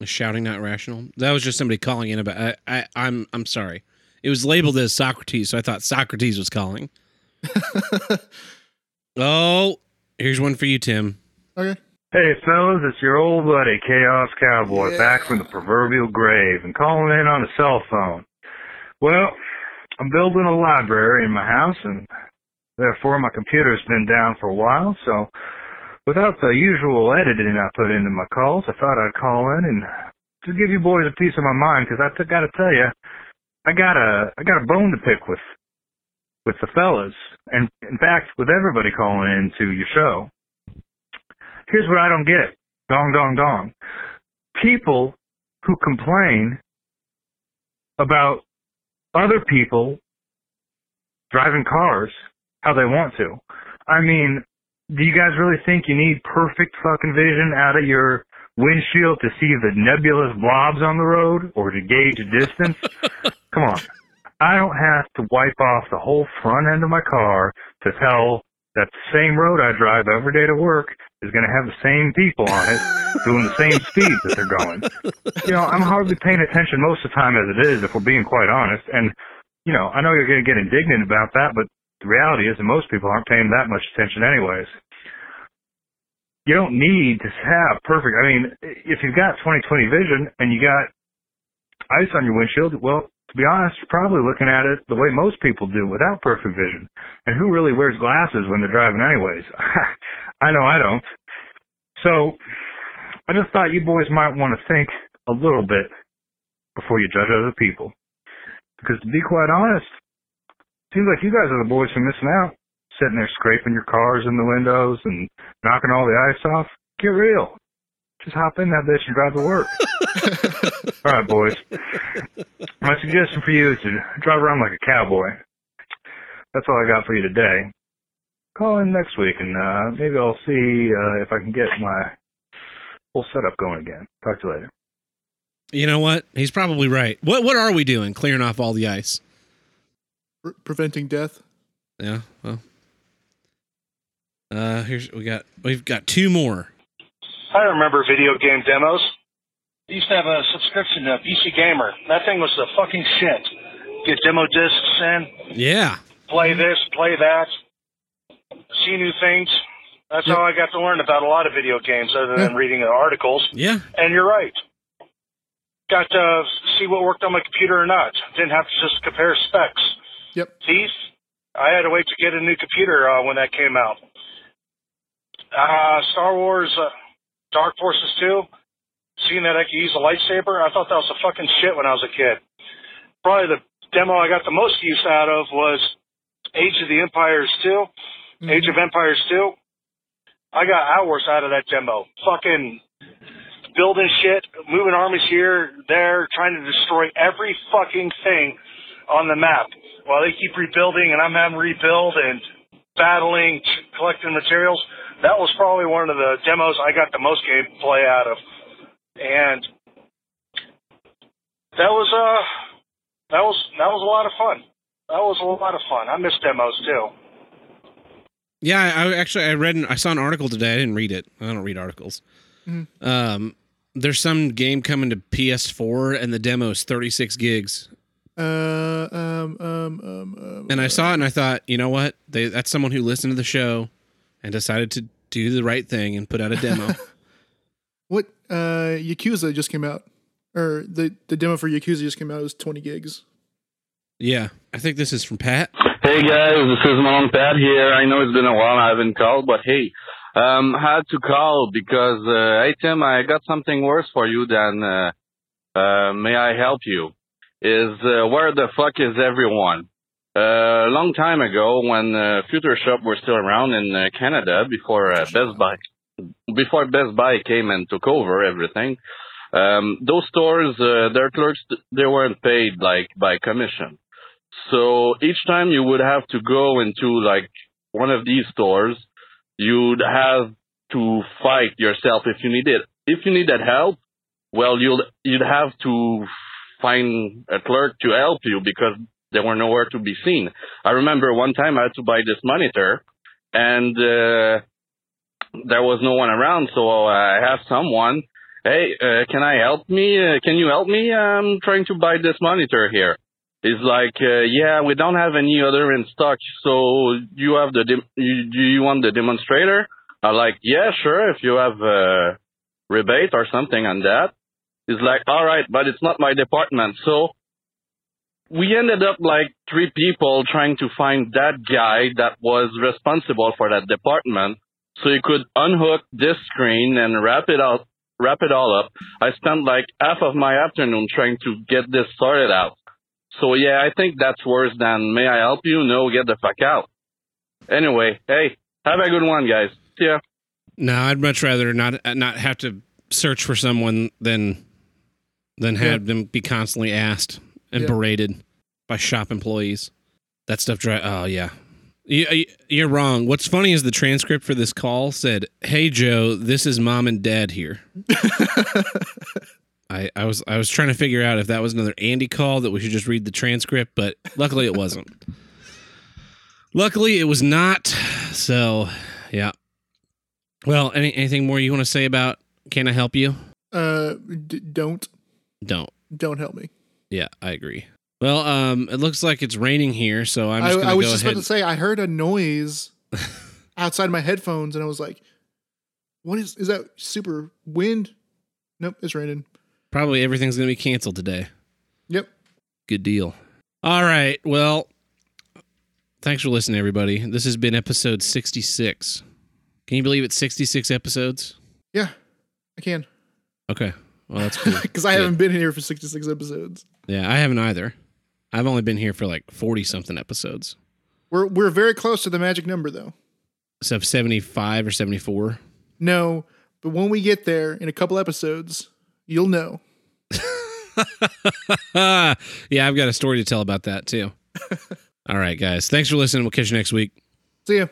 Is [laughs] shouting not rational that was just somebody calling in about I, I i'm i'm sorry it was labeled as socrates so i thought socrates was calling [laughs] oh here's one for you tim Okay. Hey fellas, it's your old buddy Chaos Cowboy Yeah. back from the proverbial grave and calling in on a cell phone. Well, I'm building a library in my house and therefore my computer's been down for a while, so without the usual editing I put into my calls, I thought I'd call in and just give you boys a piece of my mind because I t- gotta tell you, I got a I got a bone to pick with with the fellas, and in fact with everybody calling in to your show. Here's what I don't get. Dong, dong, dong. People who complain about other people driving cars how they want to. I mean, do you guys really think you need perfect fucking vision out of your windshield to see the nebulous blobs on the road or to gauge distance? [laughs] Come on. I don't have to wipe off the whole front end of my car to tell that same road I drive every day to work is going to have the same people on it [laughs] doing the same speed that they're going. You know, I'm hardly paying attention most of the time as it is, if we're being quite honest. And, you know, I know you're going to get indignant about that, but the reality is that most people aren't paying that much attention anyways. You don't need to have perfect, I mean, if you've got 20/20 vision and you got ice on your windshield, well, to be honest, you're probably looking at it the way most people do without perfect vision. And who really wears glasses when they're driving anyways? [laughs] I know I don't. So I just thought you boys might want to think a little bit before you judge other people. Because to be quite honest, seems like you guys are the boys who are missing out. Sitting there scraping your cars in the windows and knocking all the ice off. Get real. Just hop in that bitch and drive to work. [laughs] all right, boys. My suggestion for you is to drive around like a cowboy. That's all I got for you today. Call in next week and uh, maybe I'll see uh, if I can get my whole setup going again. Talk to you later. you know what he's probably right what what are we doing clearing off all the ice Pre- preventing death. yeah well uh here's we got we've got two more I remember video game demos. I used to have a subscription to PC Gamer. That thing was the fucking shit. Get demo discs in, yeah play this, play that, see new things. That's how I got to learn about a lot of video games other than reading the articles. yeah And you're right. Got to see what worked on my computer or not. Didn't have to just compare specs. Yep. Thief, I had to wait to get a new computer uh, when that came out. Uh, Star Wars uh, Dark Forces 2, seeing that I could use a lightsaber, I thought that was a fucking shit when I was a kid. Probably the demo I got the most use out of was Age of the Empires 2, mm-hmm. Age of Empires 2. I got hours out of that demo. Fucking building shit, moving armies here, there, trying to destroy every fucking thing on the map while they keep rebuilding and I'm having to rebuild and battling, collecting materials. That was probably one of the demos I got the most gameplay out of. And that was uh that was that was a lot of fun. That was a lot of fun. I miss demos too. Yeah, I I actually I read I saw an article today. I didn't read it. I don't read articles. Mhm. Um, there's some game coming to PS4 and the demo is 36 gigs. Uh, um, um, um, and I saw it and I thought, you know what? They that's someone who listened to the show and decided to do the right thing and put out a demo. [laughs] What uh Yakuza just came out, or the the demo for Yakuza just came out. It was twenty gigs. yeah, I think this is from Pat. Hey guys, this is Malone Pat here. I know it's been a while I haven't called, but hey, um, had to call because, uh, hey Tim, I got something worse for you than, uh, uh, may I help you? Is, uh, where the fuck is everyone? Uh, a long time ago when, uh, Future Shop were still around in uh, Canada before, uh, Best Buy, before Best Buy came and took over everything, um, those stores, uh, their clerks, they weren't paid like by commission. So each time you would have to go into like one of these stores, you'd have to fight yourself if you needed if you needed help. Well, you'll you'd have to find a clerk to help you because they were nowhere to be seen. I remember one time I had to buy this monitor, and uh, there was no one around, so I asked someone, "Hey, uh, can I help me? Uh, can you help me? I'm trying to buy this monitor here." He's like, uh, yeah, we don't have any other in stock, so you have the dem- you, do you want the demonstrator? I'm like, yeah, sure, if you have a rebate or something on that. He's like, all right, but it's not my department, so we ended up like three people trying to find that guy that was responsible for that department so he could unhook this screen and wrap it out wrap it all up. I spent like half of my afternoon trying to get this sorted out. So yeah, I think that's worse than may I help you? No, get the fuck out. Anyway, hey, have a good one, guys. See ya. No, I'd much rather not not have to search for someone than than have them be constantly asked and Yeah. berated by shop employees. That stuff dri Oh yeah, you- you're wrong. What's funny is the transcript for this call said, "Hey Joe, this is mom and dad here." [laughs] I, I was I was trying to figure out if that was another Andy call that we should just read the transcript, but luckily it wasn't. luckily it was not. So yeah. Well, any, anything more you want to say about can I help you? Uh, d- don't Don't. don't help me. Yeah, I agree. Well, um, it looks like it's raining here, so I'm I, just gonna I was go just ahead. about to say I heard a noise [laughs] outside my headphones, and I was like, "What is is that? Super wind? Nope, it's raining." Probably everything's gonna be canceled today. Yep. Good deal. All right. Well, thanks for listening, everybody. This has been episode 66. Can you believe it's 66 episodes? Yeah, I can Okay. Well, that's cool. [laughs] because I Good. haven't been here for sixty six episodes. Yeah, I haven't either. I've only been here for like 40 something episodes. We're we're very close to the magic number, though. So 75 or 74. No, but when we get there in a couple episodes, you'll know. [laughs] yeah, I've got a story to tell about that too. [laughs] All right, guys. Thanks for listening. We'll catch you next week. See ya.